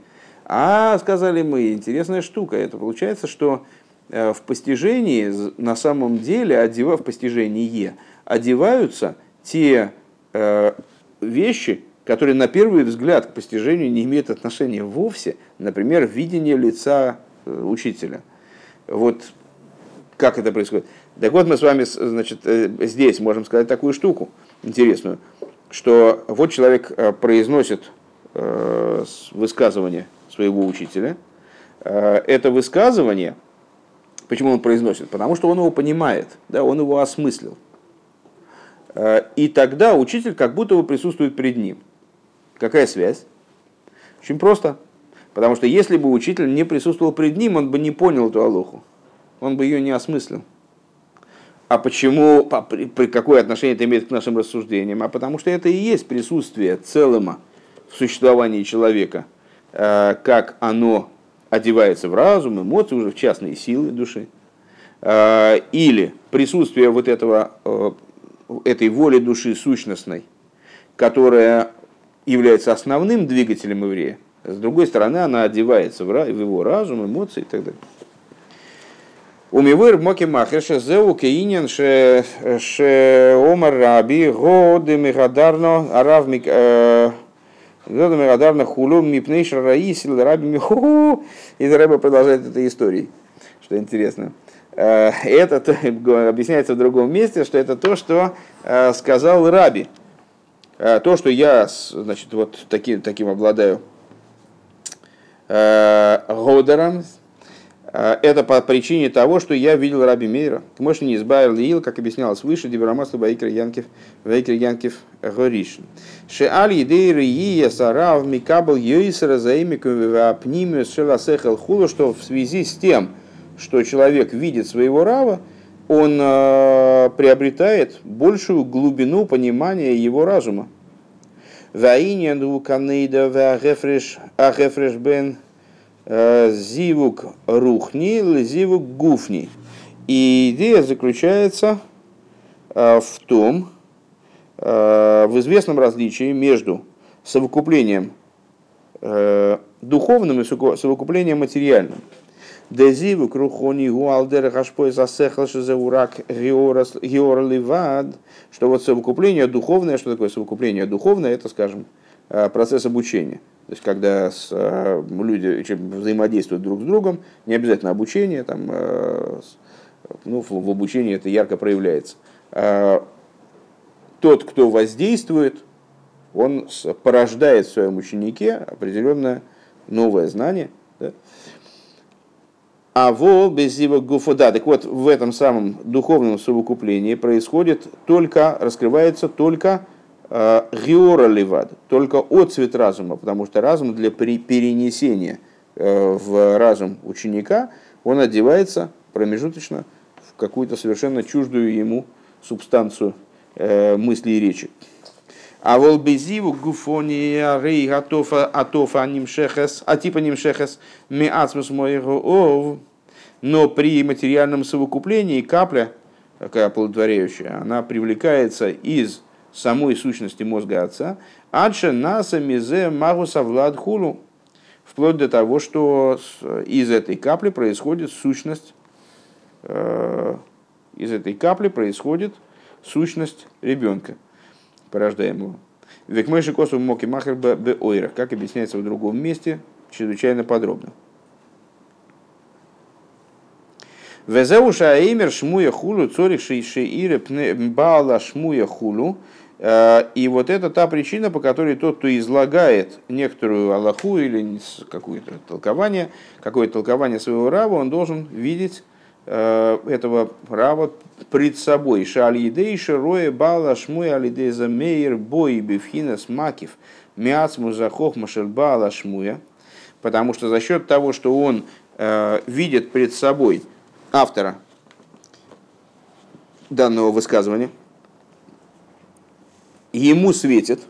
A: А, сказали мы, интересная штука. Это получается, что в постижении на самом деле, одева, в постижении одеваются те вещи, которые на первый взгляд к постижению не имеют отношения вовсе, например, видение лица учителя. Вот как это происходит. Так вот, мы с вами значит, э, здесь можем сказать такую штуку интересную, что вот человек э, произносит э, высказывание своего учителя. Это высказывание, почему он произносит? Потому что он его понимает, да, он его осмыслил. И тогда учитель как будто бы присутствует перед ним. Какая связь? Очень просто. Потому что если бы учитель не присутствовал перед ним, он бы не понял эту алоху он бы ее не осмыслил. А почему, при, при какое отношение это имеет к нашим рассуждениям? А потому что это и есть присутствие целого в существовании человека, э, как оно одевается в разум, эмоции, уже в частные силы души, э, или присутствие вот этого, э, этой воли души сущностной, которая является основным двигателем еврея, с другой стороны, она одевается в его разум, эмоции и так далее. Умивыр моки махеша зеу кейнин ше ше омар раби годы мигадарно арав мигадарно хулу мипнейш раисил раби миху и Рэба продолжает этой историей, что интересно. Это объясняется в другом месте, что это то, что сказал Раби. То, что я, значит, вот таким, таким обладаю Годером, Э, это по причине того, что я видел Раби Мейра. Может, не избавил Ил, как объяснялось выше, Дебрамаслу Баикр Янкев, Баикр Янкев Горишин. Шеаль едей рия сарав микабл йойсера заимиком апнимиус шеласехал хулу, что в связи с тем, что человек видит своего рава, он э, приобретает большую глубину понимания его разума. Ваиньян у канейда вахефреш бен Э, зивук рухни, зивук гуфни. И идея заключается э, в том, э, в известном различии между совокуплением духовным и совокуплением материальным. Дезиву крухони гуалдер хашпой засехал шизеурак геор ливад, что вот совокупление духовное, что такое совокупление духовное, это, скажем, процесс обучения – то есть, когда с, э, люди взаимодействуют друг с другом, не обязательно обучение, там, э, ну, в, обучении это ярко проявляется. А тот, кто воздействует, он порождает в своем ученике определенное новое знание. Да? А во без его гуфода. Так вот, в этом самом духовном совокуплении происходит только, раскрывается только Геора ливад, только отцвет разума, потому что разум для перенесения э, в разум ученика, он одевается промежуточно в какую-то совершенно чуждую ему субстанцию э, мысли и речи. А волбезиву гуфония рей готова атофа нимшехес, а типа нимшехес ми ацмус моего ов. Но при материальном совокуплении капля, такая оплодотворяющая, она привлекается из самой сущности мозга отца, адше наса мизе магуса влад хулу, вплоть до того, что из этой капли происходит сущность, э, из этой капли происходит сущность ребенка, порождаемого. Векмэши косу моки махер бе как объясняется в другом месте, чрезвычайно подробно. Везеуша Эймер шмуя хулу цорих шеире бала шмуя хулу и вот это та причина, по которой тот, кто излагает некоторую Аллаху или какое-то толкование, какое-то толкование своего рава, он должен видеть э, этого рава пред собой. Шалидей широя бала шмуй алидей замейр бой бифхинас макив мяцму захох машербала шмуя. Потому что за счет того, что он э, видит пред собой автора данного высказывания – ему светит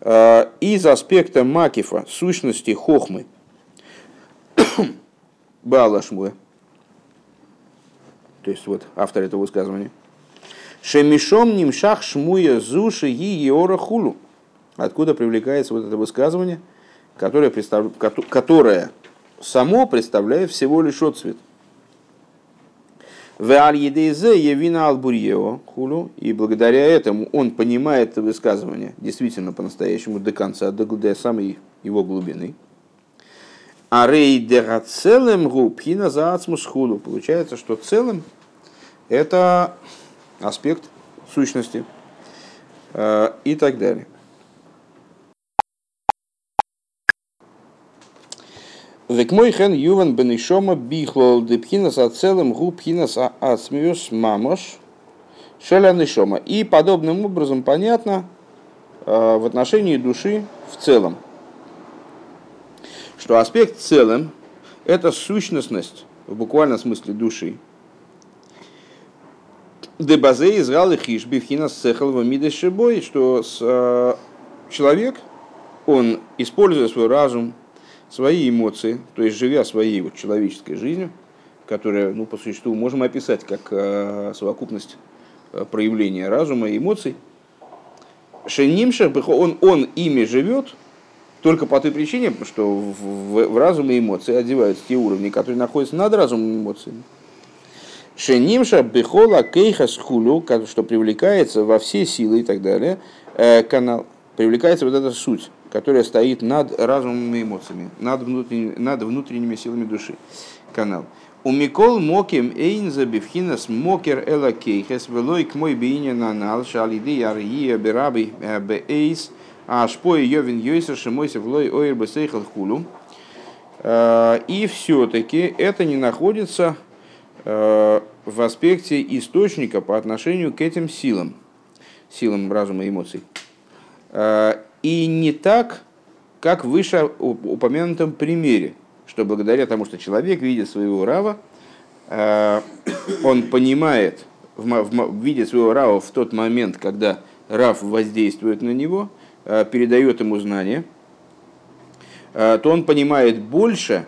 A: э, из аспекта Макифа, сущности Хохмы, Баала Шмуя, то есть вот автор этого высказывания, Шемишом нимшах шмуя зуши и еора хулу. Откуда привлекается вот это высказывание? которое, представ... которое само представляет всего лишь отцвет. Аль-едейзе явина албурьео хулу, и благодаря этому он понимает это высказывание действительно по-настоящему до конца, до, до самой его глубины. А рей целым губхина за хулу. Получается, что целым это аспект сущности э, и так далее. Век мой хен юван бенишома бихлол депхинас ацелем гу пхинас ацмиус мамош шеля нишома. И подобным образом понятно э, в отношении души в целом, что аспект целым – это сущностность в буквальном смысле души. Дебазе изгал и хиш бифхинас цехал мидешебой, что э, человек, он, используя свой разум, свои эмоции, то есть живя своей вот человеческой жизнью, которая, ну, по существу, можем описать как э, совокупность э, проявления разума и эмоций. Шенимша, он, он ими живет только по той причине, что в, в, в разум и эмоции одеваются те уровни, которые находятся над разумом и эмоциями. Шенимша бехола кейха схулю, что привлекается во все силы и так далее, э, канал, привлекается вот эта суть которая стоит над разумом и эмоциями, над, внутренними, над внутренними силами души. Канал. У Микол Моким Эйнза Бифхинас Мокер Эла Кейхес Велой к мой биине нанал шалиды ярии бираби э, бейс а шпой йовин йойсер шимойся влой ойр бесейхал хулу. Э, и все-таки это не находится э, в аспекте источника по отношению к этим силам, силам разума и эмоций. И не так, как в выше упомянутом примере, что благодаря тому, что человек видит своего рава, э, он понимает, видит своего рава в тот момент, когда рав воздействует на него, э, передает ему знания, э, то он понимает больше,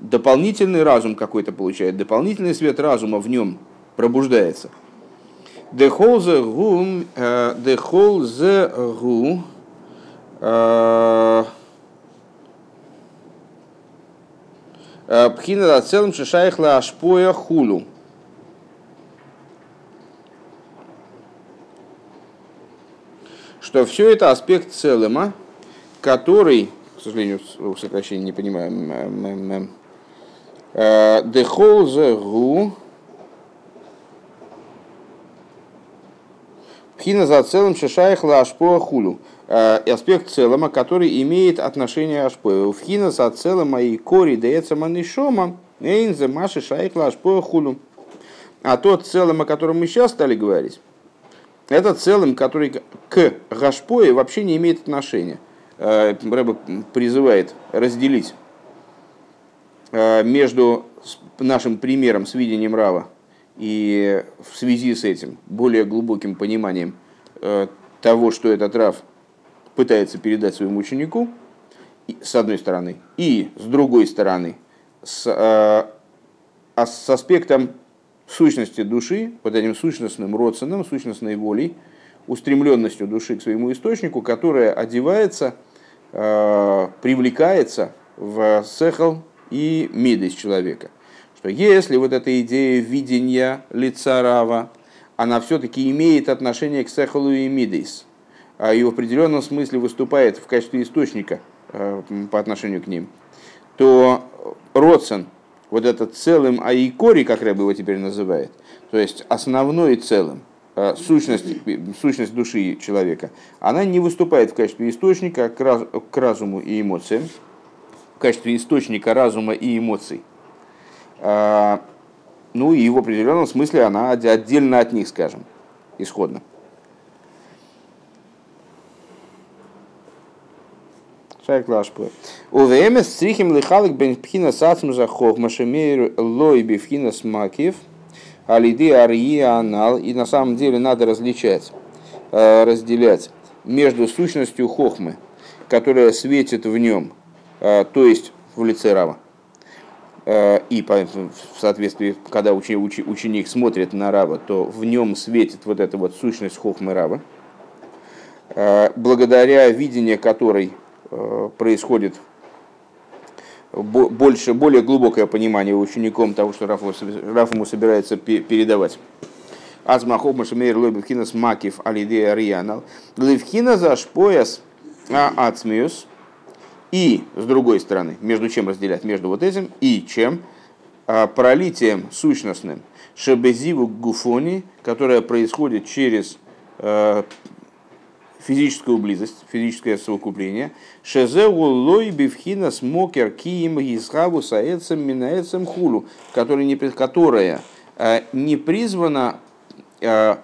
A: дополнительный разум какой-то получает, дополнительный свет разума в нем пробуждается – Дехол зе гу, дехол зе гу, Пхина да целым шишайхла ашпоя хулу. Что все это аспект целыма, который, к сожалению, сокращение не понимаю, Дехол зе гу, Пхина за целым шишайхла ашпоа хулю. Э, аспект целома, который имеет отношение ашпоа. Пхина за целым и кори деется манишома. Эйнзе маши шайхла ашпоа хулю. А тот целым, о котором мы сейчас стали говорить, это целым, который к Гашпое вообще не имеет отношения. Э, Рэба призывает разделить э, между нашим примером с видением Рава и в связи с этим более глубоким пониманием э, того, что этот Рав пытается передать своему ученику, с одной стороны, и с другой стороны, с, э, а с аспектом сущности души, под этим сущностным родственным, сущностной волей, устремленностью души к своему источнику, которая одевается, э, привлекается в сехал и мидость человека – что если вот эта идея видения лица Рава, она все-таки имеет отношение к Сехалу и Мидейс, а и в определенном смысле выступает в качестве источника э, по отношению к ним, то Родсен, вот этот целым Аикори, как Рэб его теперь называет, то есть основной целым, э, сущность, сущность души человека, она не выступает в качестве источника к разуму и эмоциям, в качестве источника разума и эмоций, ну и в определенном смысле она отдельно от них, скажем, исходно. УВМС стрихим лихалик бен пхина сацм захов машемейр лой бифхина смакив алиды арии анал. И на самом деле надо различать, э, разделять между сущностью хохмы, которая светит в нем, э, то есть в лице Рава, и в соответствии, когда ученик смотрит на раба, то в нем светит вот эта вот сущность хохмы раба, э, благодаря видению которой происходит больше, более глубокое понимание учеником того, что Раф, ему собирается передавать. Азмахов Машемейр Лойбевхинас Макив Алидея Риянал. Левхина заш пояс Ацмиус. И, с другой стороны, между чем разделять? Между вот этим и чем? А, пролитием сущностным. Шебезиву гуфони, которое происходит через а, физическую близость, физическое совокупление. Шезеу лой бифхина смокер киим гизхаву саэцем минаэцем хулу, которое не, которое э, не призвано э,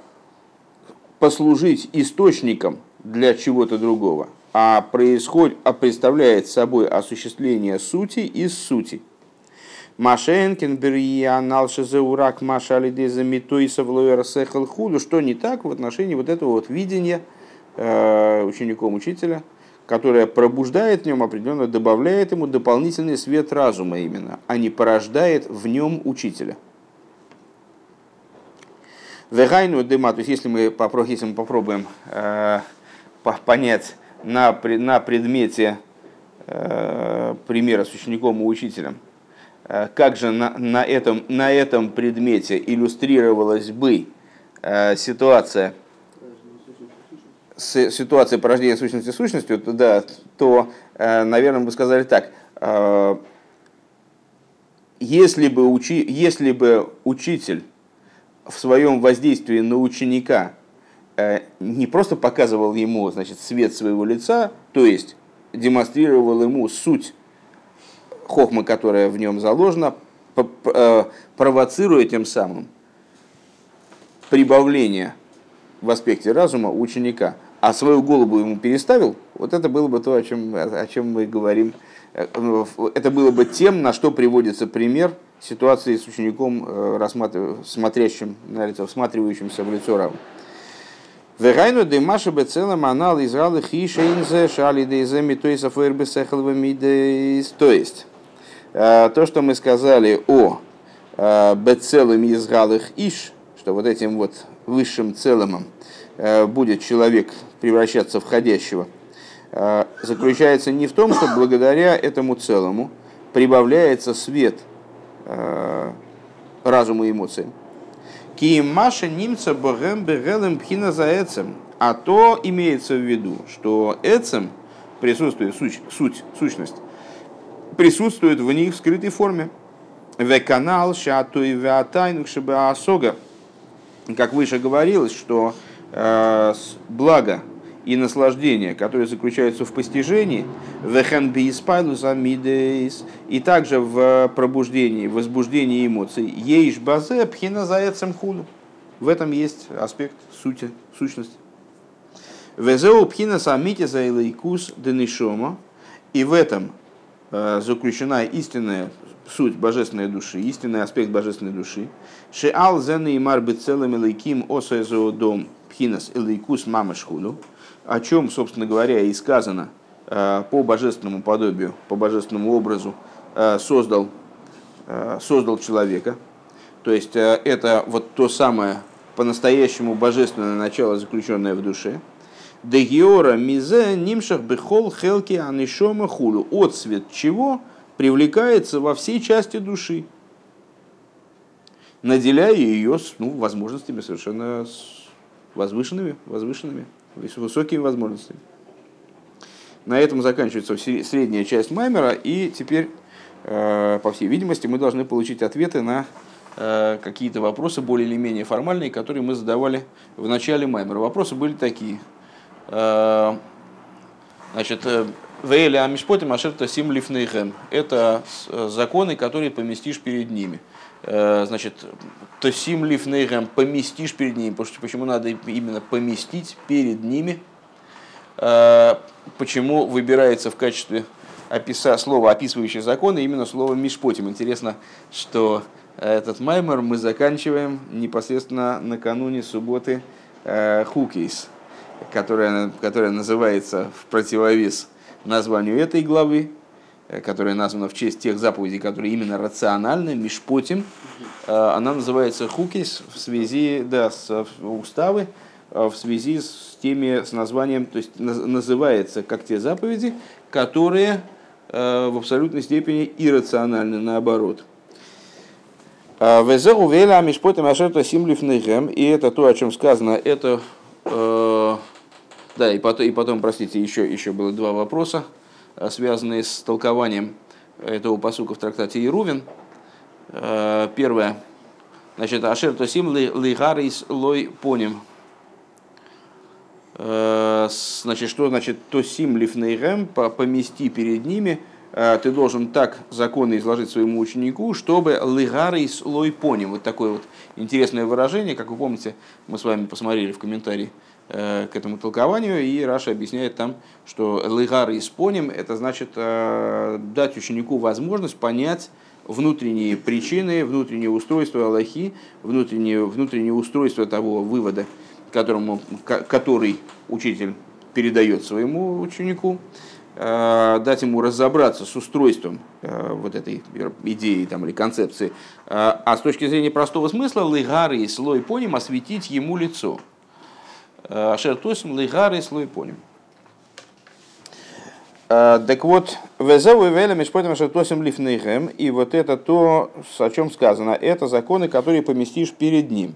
A: послужить источником для чего-то другого, а, происходит, а представляет собой осуществление сути из сути. Машенкин бериянал шезеурак машалидеза митуиса в худу, что не так в отношении вот этого вот видения – Э, учеником учителя, которая пробуждает в нем определенно, добавляет ему дополнительный свет разума именно, а не порождает в нем учителя. Вегайну дыма, то есть если мы, попробуем, если мы попробуем э, понять на, на предмете э, примера с учеником и учителем, э, как же на, на, этом, на этом предмете иллюстрировалась бы э, ситуация – с ситуацией порождения сущности сущностью, то, да, то, э, наверное, мы сказали так. Э, если бы, учи, если бы учитель в своем воздействии на ученика не просто показывал ему значит, свет своего лица, то есть демонстрировал ему суть хохмы, которая в нем заложена, провоцируя тем самым прибавление в аспекте разума ученика – а свою голову ему переставил, вот это было бы то, о чем, о чем мы говорим. Э, это было бы тем, на что приводится пример ситуации с учеником, э, смотрящим на лицо, всматривающимся в лицо Рава. Вегайну де маша бы целым анал изралы хишейнзе шали де иземи то есть афуэрбе мидейс. То есть, э, то, что мы сказали о бецелым изралых иш, что вот этим вот высшим целым будет человек превращаться в ходящего, э, заключается не в том, что благодаря этому целому прибавляется свет э, разуму и эмоциям. Киимаша немца богем бегелем пхина за эцем. А то имеется в виду, что эцем присутствует суть, суть, сущность, присутствует в них в скрытой форме. Канал шату и чтобы асога. Как выше говорилось, что Э, благо и наслаждение, которое заключается в постижении, и также в пробуждении, возбуждении эмоций, ейш базе пхина заецем худу. В этом есть аспект сути, сущности. Везеу пхина самити за илайкус денишома. И в этом э, заключена истинная суть божественной души, истинный аспект божественной души. Шеал зены и марбы целым илайким осоэзоодом пхинас элейкус мамашхуду, о чем, собственно говоря, и сказано э, по божественному подобию, по божественному образу э, создал, э, создал человека. То есть это вот то самое по-настоящему божественное начало, заключенное в душе. Дегиора мизе нимшах бехол хелки анишома хулу. Отцвет чего привлекается во всей части души, наделяя ее ну, возможностями совершенно возвышенными, возвышенными, высокими возможностями. На этом заканчивается средняя часть Маймера, и теперь, э, по всей видимости, мы должны получить ответы на э, какие-то вопросы более или менее формальные, которые мы задавали в начале Маймера. Вопросы были такие. Э, значит, Вейля Амишпотим Ашерта Симлифнейхем. Это законы, которые поместишь перед ними. Э, значит, то сим лифнейгам поместишь перед ними, потому что почему надо именно поместить перед ними, э, почему выбирается в качестве описа, слова, описывающее законы, именно слово мишпотим. Интересно, что этот маймер мы заканчиваем непосредственно накануне субботы э, Хукейс, которая, которая называется в противовес названию этой главы, которая названа в честь тех заповедей, которые именно рациональны, мишпотим, э, она называется хукис в связи, да, с уставы, э, в связи с теми, с названием, то есть называется как те заповеди, которые в абсолютной степени иррациональны, наоборот. Везеру веля мишпотем ашерта симлифнехем, и это то, о чем сказано, это, э, да, и потом, и потом, простите, еще, еще было два вопроса, связанные с толкованием этого посука в трактате Ирувин. Э, первое, значит, ашер то сим лигарис лой поним. Э, значит, что значит то сим лифнейгем, помести перед ними – Э, ты должен так законы изложить своему ученику, чтобы лыгарый слой поним. Вот такое вот интересное выражение, как вы помните, мы с вами посмотрели в комментарии э, к этому толкованию, и Раша объясняет там, что лыгарый поним это значит э, дать ученику возможность понять внутренние причины, внутреннее устройство Аллахи, внутреннее, внутреннее устройство того вывода, которому, который учитель передает своему ученику. Э, дать ему разобраться с устройством э, вот этой идеи там, или концепции, э, а с точки зрения простого смысла лыгары и слой поним осветить ему лицо. Шертосим лыгары и слой поним. Так вот, везеву и веля мишпотим шертосим лифнейхем, и вот это то, о чем сказано, это законы, которые поместишь перед ним.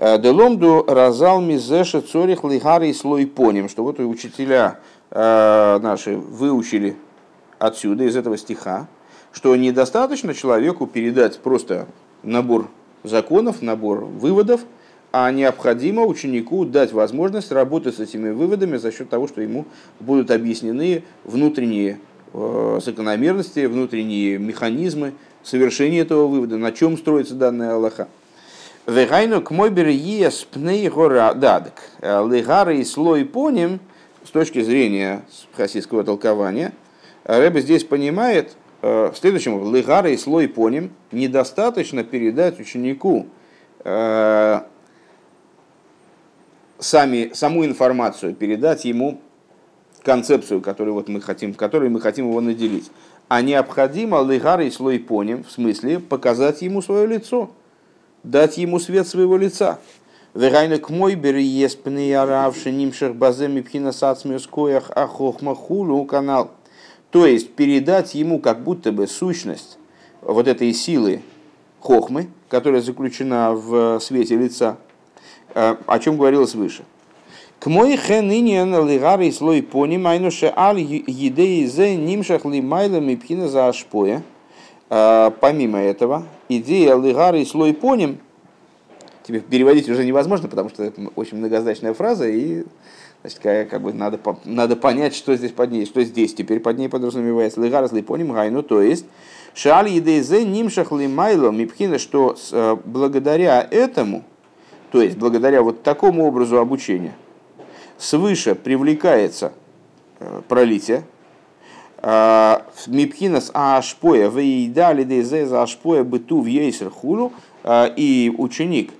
A: Деломду разал мизеша цорих лыгары и слой поним, что вот учителя Э, наши выучили отсюда, из этого стиха, что недостаточно человеку передать просто набор законов, набор выводов, а необходимо ученику дать возможность работать с этими выводами за счет того, что ему будут объяснены внутренние э, закономерности, внутренние механизмы совершения этого вывода, на чем строится данная Аллаха. Вегайну к мой ес пней гора дадк. Э, Легары и слой поним – с точки зрения хасидского толкования, Рэбе здесь понимает э, в следующем, лыгара и слой поним, недостаточно передать ученику э, сами, саму информацию, передать ему концепцию, которую вот мы хотим, которой мы хотим его наделить. А необходимо лыгара и слой поним, в смысле показать ему свое лицо, дать ему свет своего лица. Вегайна к мой бери нимших баземи пхина сацмирскоях ахохма хулу канал. То есть передать ему как будто бы сущность вот этой силы хохмы, которая заключена в свете лица, о чем говорилось выше. К мой хенинен лигары слой пони майнуше ал едеи зе нимшах ли майлами пхина за ашпоя. Э, помимо этого, идея лигары слой поним – тебе переводить уже невозможно, потому что это очень многозначная фраза, и значит, как, бы надо, надо понять, что здесь под ней, что здесь теперь под ней подразумевается. Лыгарас липоним гайну, то есть шаль едейзе нимшах лимайло мипхина, что э, благодаря этому, то есть благодаря вот такому образу обучения, свыше привлекается э, пролитие, э, Мипхинас ашпоя вейдали дейзе за ашпоя быту в ейсер хулу, и ученик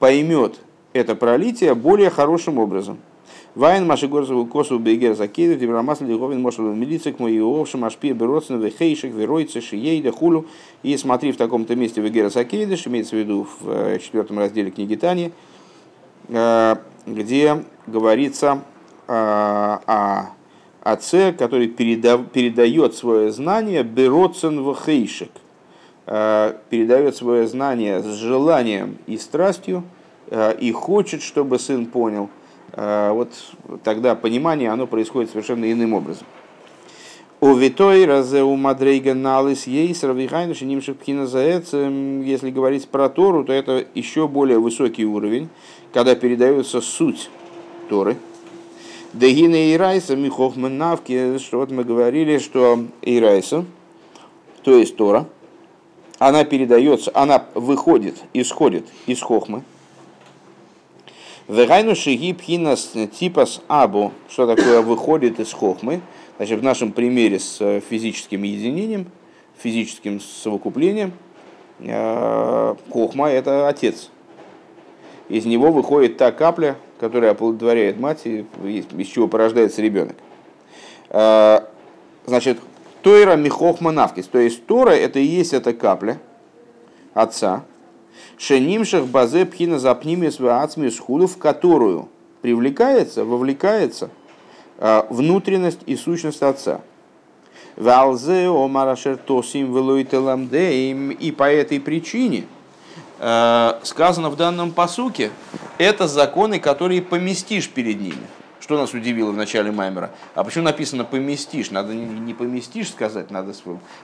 A: поймет это пролитие более хорошим образом. Вайн маши горзову косу бегер закидов, дебрамасл лиговин мошел милицик мой овшим ашпи бероцен вехейших веройцы шиейда хулу. И смотри в таком-то месте Вегера Закейдыш, имеется в виду в э, четвертом разделе книги Тани, э, где говорится э, о отце, который передает свое знание бероцен вехейшик передает свое знание с желанием и страстью, и хочет, чтобы сын понял, вот тогда понимание, оно происходит совершенно иным образом. У Витой разе у Мадрейга налыс ейс равихайна шинимших пхина если говорить про Тору, то это еще более высокий уровень, когда передается суть Торы. Дегина и Райса, Михохман Навки, что вот мы говорили, что Ирайса, то есть Тора, она передается, она выходит, исходит из Хохмы, Вегайну шиги пхинас типас абу, что такое выходит из хохмы, значит, в нашем примере с э, физическим единением, физическим совокуплением, э, хохма – это отец. Из него выходит та капля, которая оплодотворяет мать, и из чего порождается ребенок. Э, значит, Тойра Михохма Навкис, то есть Тора – это и есть эта капля отца, Шенимших базе пхина запнимис ацмис худу, в которую привлекается, вовлекается внутренность и сущность Отца. Валзе омарашер тосим велуителамдеим. И по этой причине сказано в данном посуке, это законы, которые поместишь перед ними. Что нас удивило в начале Маймера? А почему написано поместишь? Надо не поместишь сказать, надо.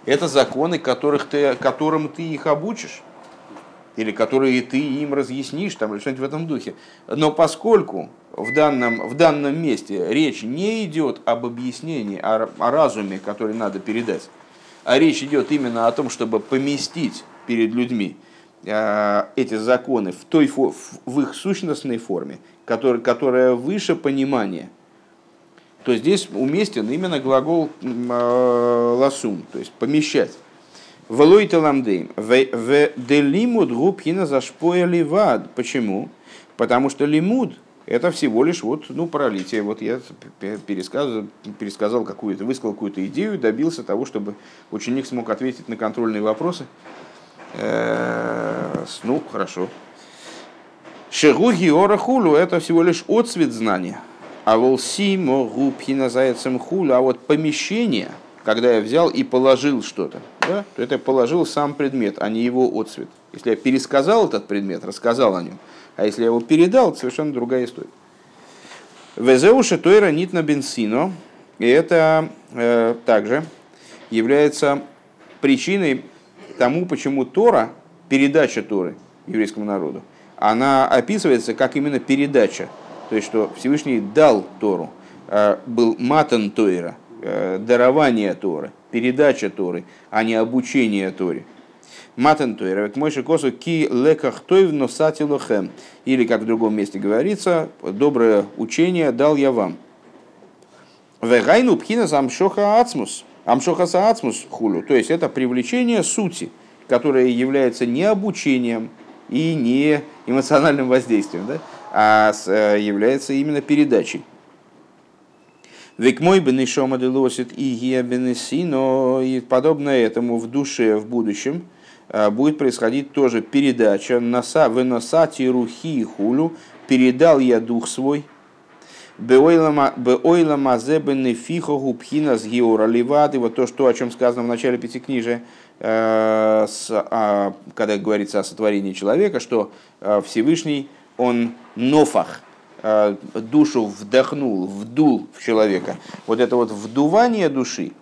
A: Это законы, которых ты, которым ты их обучишь. Или которые ты им разъяснишь, там, или что-нибудь в этом духе. Но поскольку в данном, в данном месте речь не идет об объяснении, о, о разуме, который надо передать, а речь идет именно о том, чтобы поместить перед людьми э, эти законы в, той, в их сущностной форме, который, которая выше понимания, то здесь уместен именно глагол э, ласум, то есть помещать. Велойте ламдейм. В делимуд губхина зашпоя ливад. Почему? Потому что лимуд это всего лишь вот, ну, пролитие. Вот я пересказал, пересказал какую-то, высказал какую-то идею, добился того, чтобы ученик смог ответить на контрольные вопросы. Э, ну, хорошо. Шегуги ора хулу – это всего лишь отцвет знания. А волсимо губхина зайцем хулу, а вот помещение, когда я взял и положил что-то, да, то это положил сам предмет, а не его отцвет. Если я пересказал этот предмет, рассказал о нем, а если я его передал, это совершенно другая история. Везеуши тойра нит на бенсино, и это э, также является причиной тому, почему Тора, передача Торы еврейскому народу, она описывается как именно передача. То есть, что Всевышний дал Тору, э, был матан Тойра, дарование Торы, передача Торы, а не обучение Торе. Матан Тойра, к мойши косу ки леках тойв носати лохем. Или, как в другом месте говорится, доброе учение дал я вам. Вегайну пхина амшоха ацмус. Амшоха ацмус хулю. То есть, это привлечение сути, которое является не обучением, и не эмоциональным воздействием, да, а э, является именно передачей. Век мой бенешома делосит и гия бенесино, и подобно этому в душе в будущем э, будет происходить тоже передача. Носа выносати рухи и хулю, передал я дух свой, Беойла мазе бенефихо губхина с геора ливады, вот то, что, о чем сказано в начале пятикнижия, Э, а, когда говорится о сотворении человека, что э, Всевышний, он нофах, душу вдохнул, вдул в человека. Вот это вот вдувание души,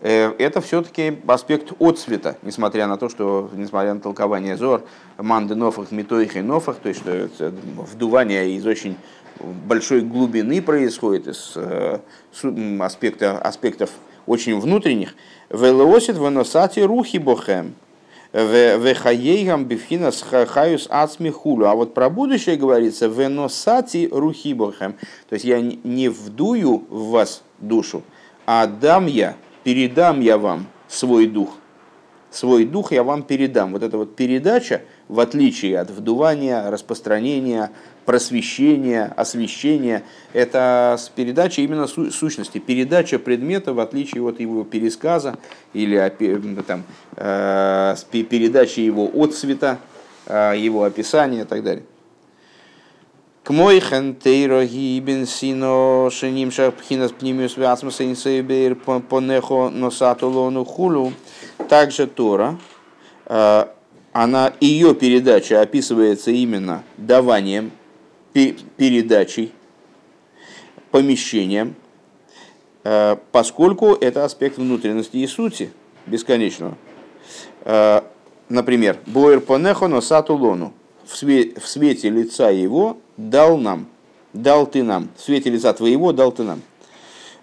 A: это все-таки аспект отцвета, несмотря на то, что, несмотря на толкование Зор, манды нофах, метоих и нофах, то есть что вдувание из очень большой глубины происходит, из аспекта, аспектов очень внутренних, Велосит выносати рухи бохем. Вехаейгам бифхинас хаюс ацмихулю. А вот про будущее говорится веносати рухи бохем. То есть я не вдую в вас душу, а дам я, передам я вам свой дух. Свой дух я вам передам. Вот эта вот передача, в отличие от вдувания, распространения, просвещение, освещение. Это передача именно сущности, передача предмета в отличие от его пересказа или там, э, передачи его отцвета, э, его описания и так далее. К мой хентейро гибен сино шеним шапхинас пнимиус вясмас инсейбер понехо носатулону хулу. Также Тора, э, она, ее передача описывается именно даванием, передачей, помещением, э, поскольку это аспект внутренности и сути бесконечного. Э, например, Боер Понехо Носату Лону в свете лица его дал нам, дал ты нам, в свете лица твоего дал ты нам.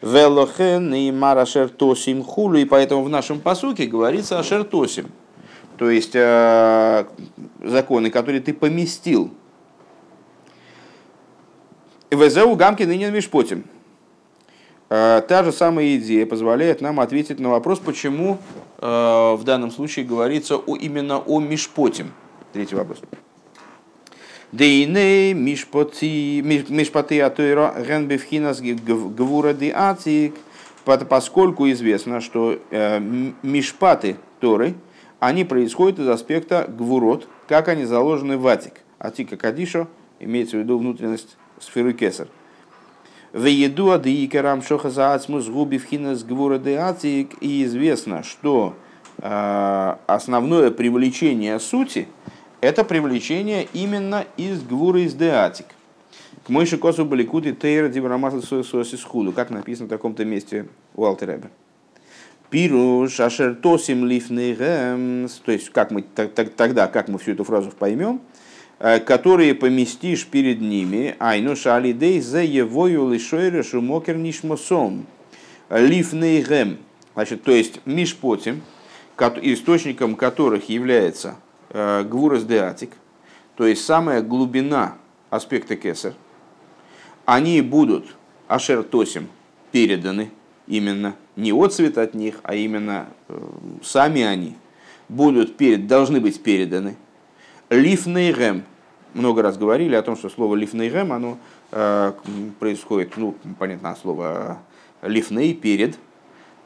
A: Велохен и Марашертосим хулу, и поэтому в нашем посуке говорится о шертосим, то есть э, законы, которые ты поместил Везеу гамки ныне мишпотим. Та же самая идея позволяет нам ответить на вопрос, почему э, в данном случае говорится о, именно о мишпотим. Третий вопрос. Дейне мишпоти атойра генбевхинас гвура ди атик, поскольку известно, что э, мишпаты Торы, они происходят из аспекта гвурот, как они заложены в атик. Атика кадишо имеется в виду внутренность сферы кесар. Вееду адыикерам шоха заацмус губи вхинас гвура деатик. И известно, что э, основное привлечение сути – это привлечение именно из гвура из деатик. К мойши косу баликуты тейра дибрамасл сосис худу, как написано в таком-то месте у Алтереба. Пиру шашертосим лифнейгэм, то есть как мы, тогда, как мы всю эту фразу поймем, э, которые поместишь перед ними, айну шалидей за евою лишойре шумокер нишмосом, лифнейгэм, значит, то есть мишпотим, источником которых является э, гвурас деатик, то есть самая глубина аспекта кесар, они будут ашертосим переданы именно не отцвет от них, а именно э, сами они будут перед, должны быть переданы. Лифнейрем. Много раз говорили о том, что слово лифнейрем, оно э, происходит, ну, понятно, слово лифней, перед,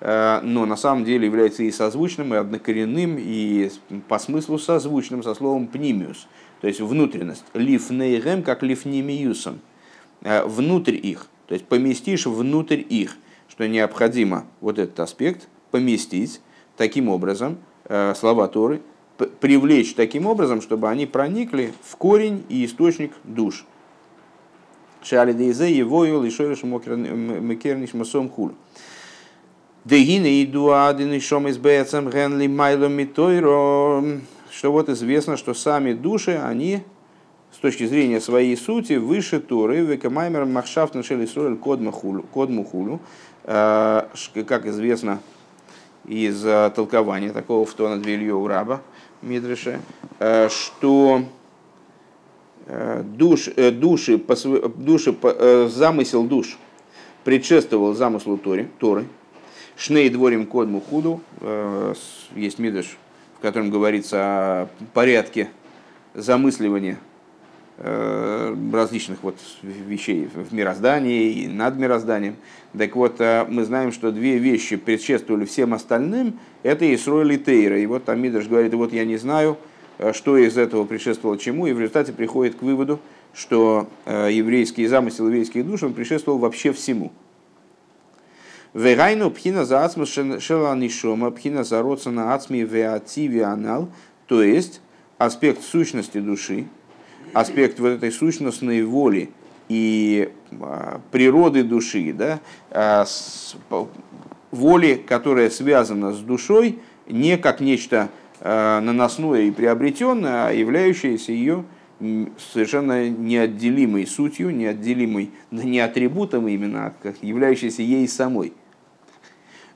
A: э, но на самом деле является и созвучным, и однокоренным, и по смыслу созвучным со словом пнимиус, то есть внутренность. Лифнейрем как лифнимиусом, э, внутрь их, то есть поместишь внутрь их что необходимо вот этот аспект поместить таким образом, э, слова Торы, привлечь таким образом, чтобы они проникли в корень и источник душ. Шали дейзе его и лишориш мекерниш масом хул. Дегины иду один и шом из бецем генли майло митойро. Что вот известно, что сами души, они с точки зрения своей сути выше Торы, векамаймер махшафт нашели сорель код мухулю, Э, как известно из э, толкования такого в тона у раба Мидрыша, э, что душ, души, души, замысел душ предшествовал замыслу Торы, Торы. Шней дворим код мухуду, есть мидрыш, в котором говорится о порядке замысливания Э, различных вот вещей в мироздании и над мирозданием. Так вот, э, мы знаем, что две вещи предшествовали всем остальным, это Исроэль и Тейра. И вот там Мидраш говорит, вот я не знаю, э, что из этого предшествовало чему, и в результате приходит к выводу, что еврейский замысел еврейских душ, он предшествовал вообще всему. Вегайну пхина за ацмус шела нишома, пхина за родсана ацми веативи анал, то есть аспект сущности души, аспект вот этой сущностной воли и а, природы души, да, а, воли, которая связана с душой, не как нечто а, наносное и приобретенное, а являющееся ее совершенно неотделимой сутью, неотделимой, не атрибутом именно, а являющейся ей самой.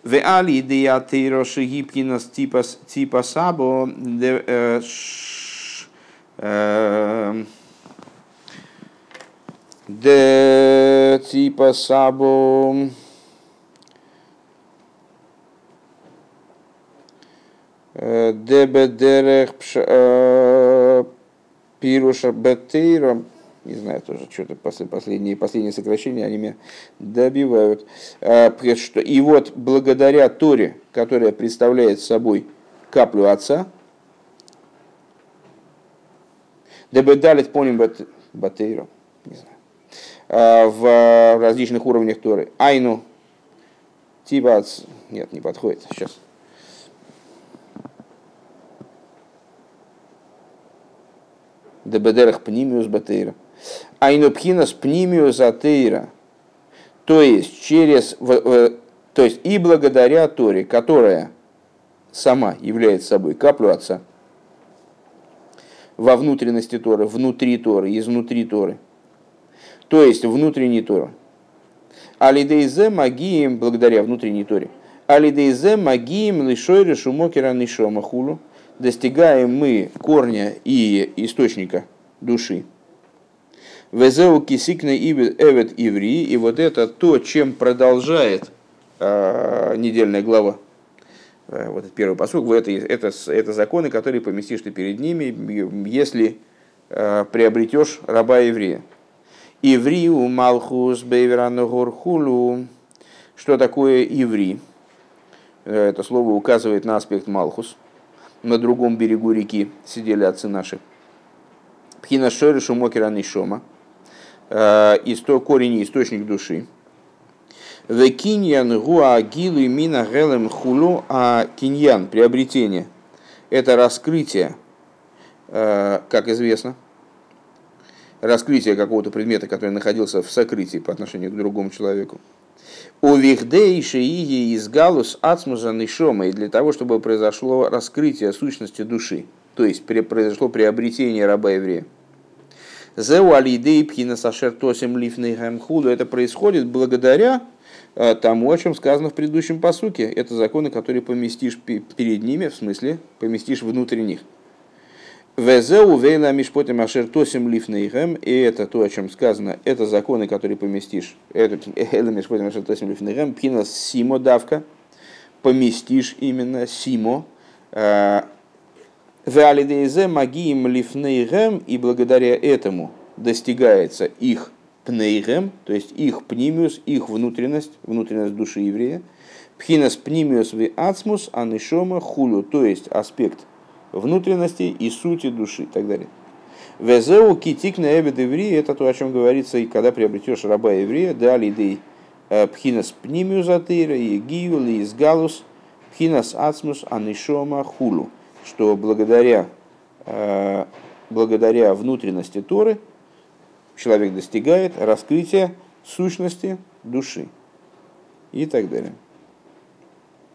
A: В али диатиро шигипкинас типа сабо э, де типа сабо э, Дебедерех э, Пируша Бетейра, не знаю, тоже что-то последние, последние сокращения, они меня добивают. Э, и вот благодаря Торе, которая представляет собой каплю Отца, Дебедалит поним батейру. Не знаю. А, в различных уровнях Торы. Айну. Типа... Нет, не подходит. Сейчас. Дебедерах пнимиус батейра. Айну пхинас пнимиус атейра. То есть через... То есть и благодаря Торе, которая сама является собой каплю Отца, во внутренности Торы, внутри Торы, изнутри Торы. То есть внутренней Торы. Алидейзе магием, благодаря внутренней Торе. Алидейзе магием лишойры шумокера нишома. Достигаем мы корня и источника души. Везеу кисикна эвет иври. И вот это то, чем продолжает э, недельная глава вот этот первый посуг, это, это, это законы, которые поместишь ты перед ними, если э, приобретешь раба еврея. Иврию малхус бейверану горхулу. Что такое иври? Э, это слово указывает на аспект малхус. На другом берегу реки сидели отцы наши. Пхина шоришу мокера нишома. Исто, корень и источник души. В киньян гуа гилу и мина гелем хулу, а киньян, приобретение, это раскрытие, э, как известно, раскрытие какого-то предмета, который находился в сокрытии по отношению к другому человеку. У вихдей шеиги из галус ацмуза нишома, и для того, чтобы произошло раскрытие сущности души, то есть произошло приобретение раба еврея. Зеу алидей пхина сашер тосим лифный худу. Это происходит благодаря тому, о чем сказано в предыдущем посуке. Это законы, которые поместишь перед ними, в смысле поместишь внутрь них. Везеу вейла мишпотим ашер тосим лифнейхем, и это то, о чем сказано, это законы, которые поместишь, это эла мишпотим ашер тосим лифнейхем, пхина симо давка, поместишь именно симо, э, Валидейзе магиим лифнейгем, и благодаря этому достигается их пнейгем, то есть их пнимиус, их внутренность, внутренность души еврея, пхинас пнимиус ви ацмус анишома хулю, то есть аспект внутренности и сути души и так далее. Везеу китик на эбед евреи, это то, о чем говорится, и когда приобретешь раба еврея, дали дей э, пхинас пнимиус атыра, и гию, ли из галус, пхинас ацмус анишома хулю что благодаря, э, благодаря внутренности Торы человек достигает раскрытия сущности души и так далее.